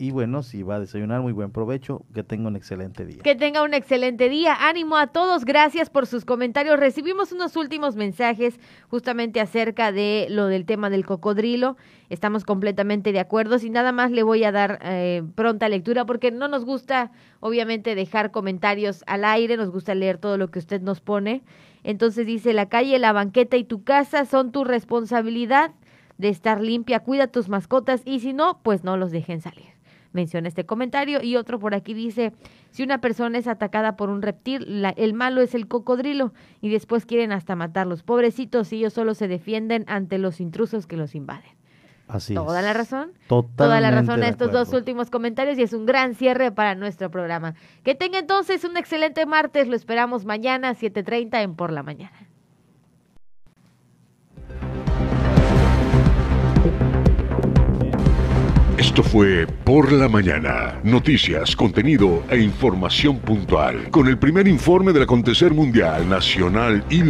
Y bueno, si va a desayunar, muy buen provecho. Que tenga un excelente día. Que tenga un excelente día. Ánimo a todos. Gracias por sus comentarios. Recibimos unos últimos mensajes justamente acerca de lo del tema del cocodrilo. Estamos completamente de acuerdo. Sin nada más le voy a dar eh, pronta lectura porque no nos gusta, obviamente, dejar comentarios al aire. Nos gusta leer todo lo que usted nos pone. Entonces dice, la calle, la banqueta y tu casa son tu responsabilidad de estar limpia. Cuida tus mascotas y si no, pues no los dejen salir menciona este comentario. Y otro por aquí dice, si una persona es atacada por un reptil, el malo es el cocodrilo y después quieren hasta matarlos. Pobrecitos, ellos solo se defienden ante los intrusos que los invaden. Así Toda la razón. Toda la razón a estos dos últimos comentarios y es un gran cierre para nuestro programa. Que tenga entonces un excelente martes. Lo esperamos mañana, 7.30 en Por la Mañana. Esto fue Por la Mañana. Noticias, contenido e información puntual. Con el primer informe del acontecer mundial, nacional y local.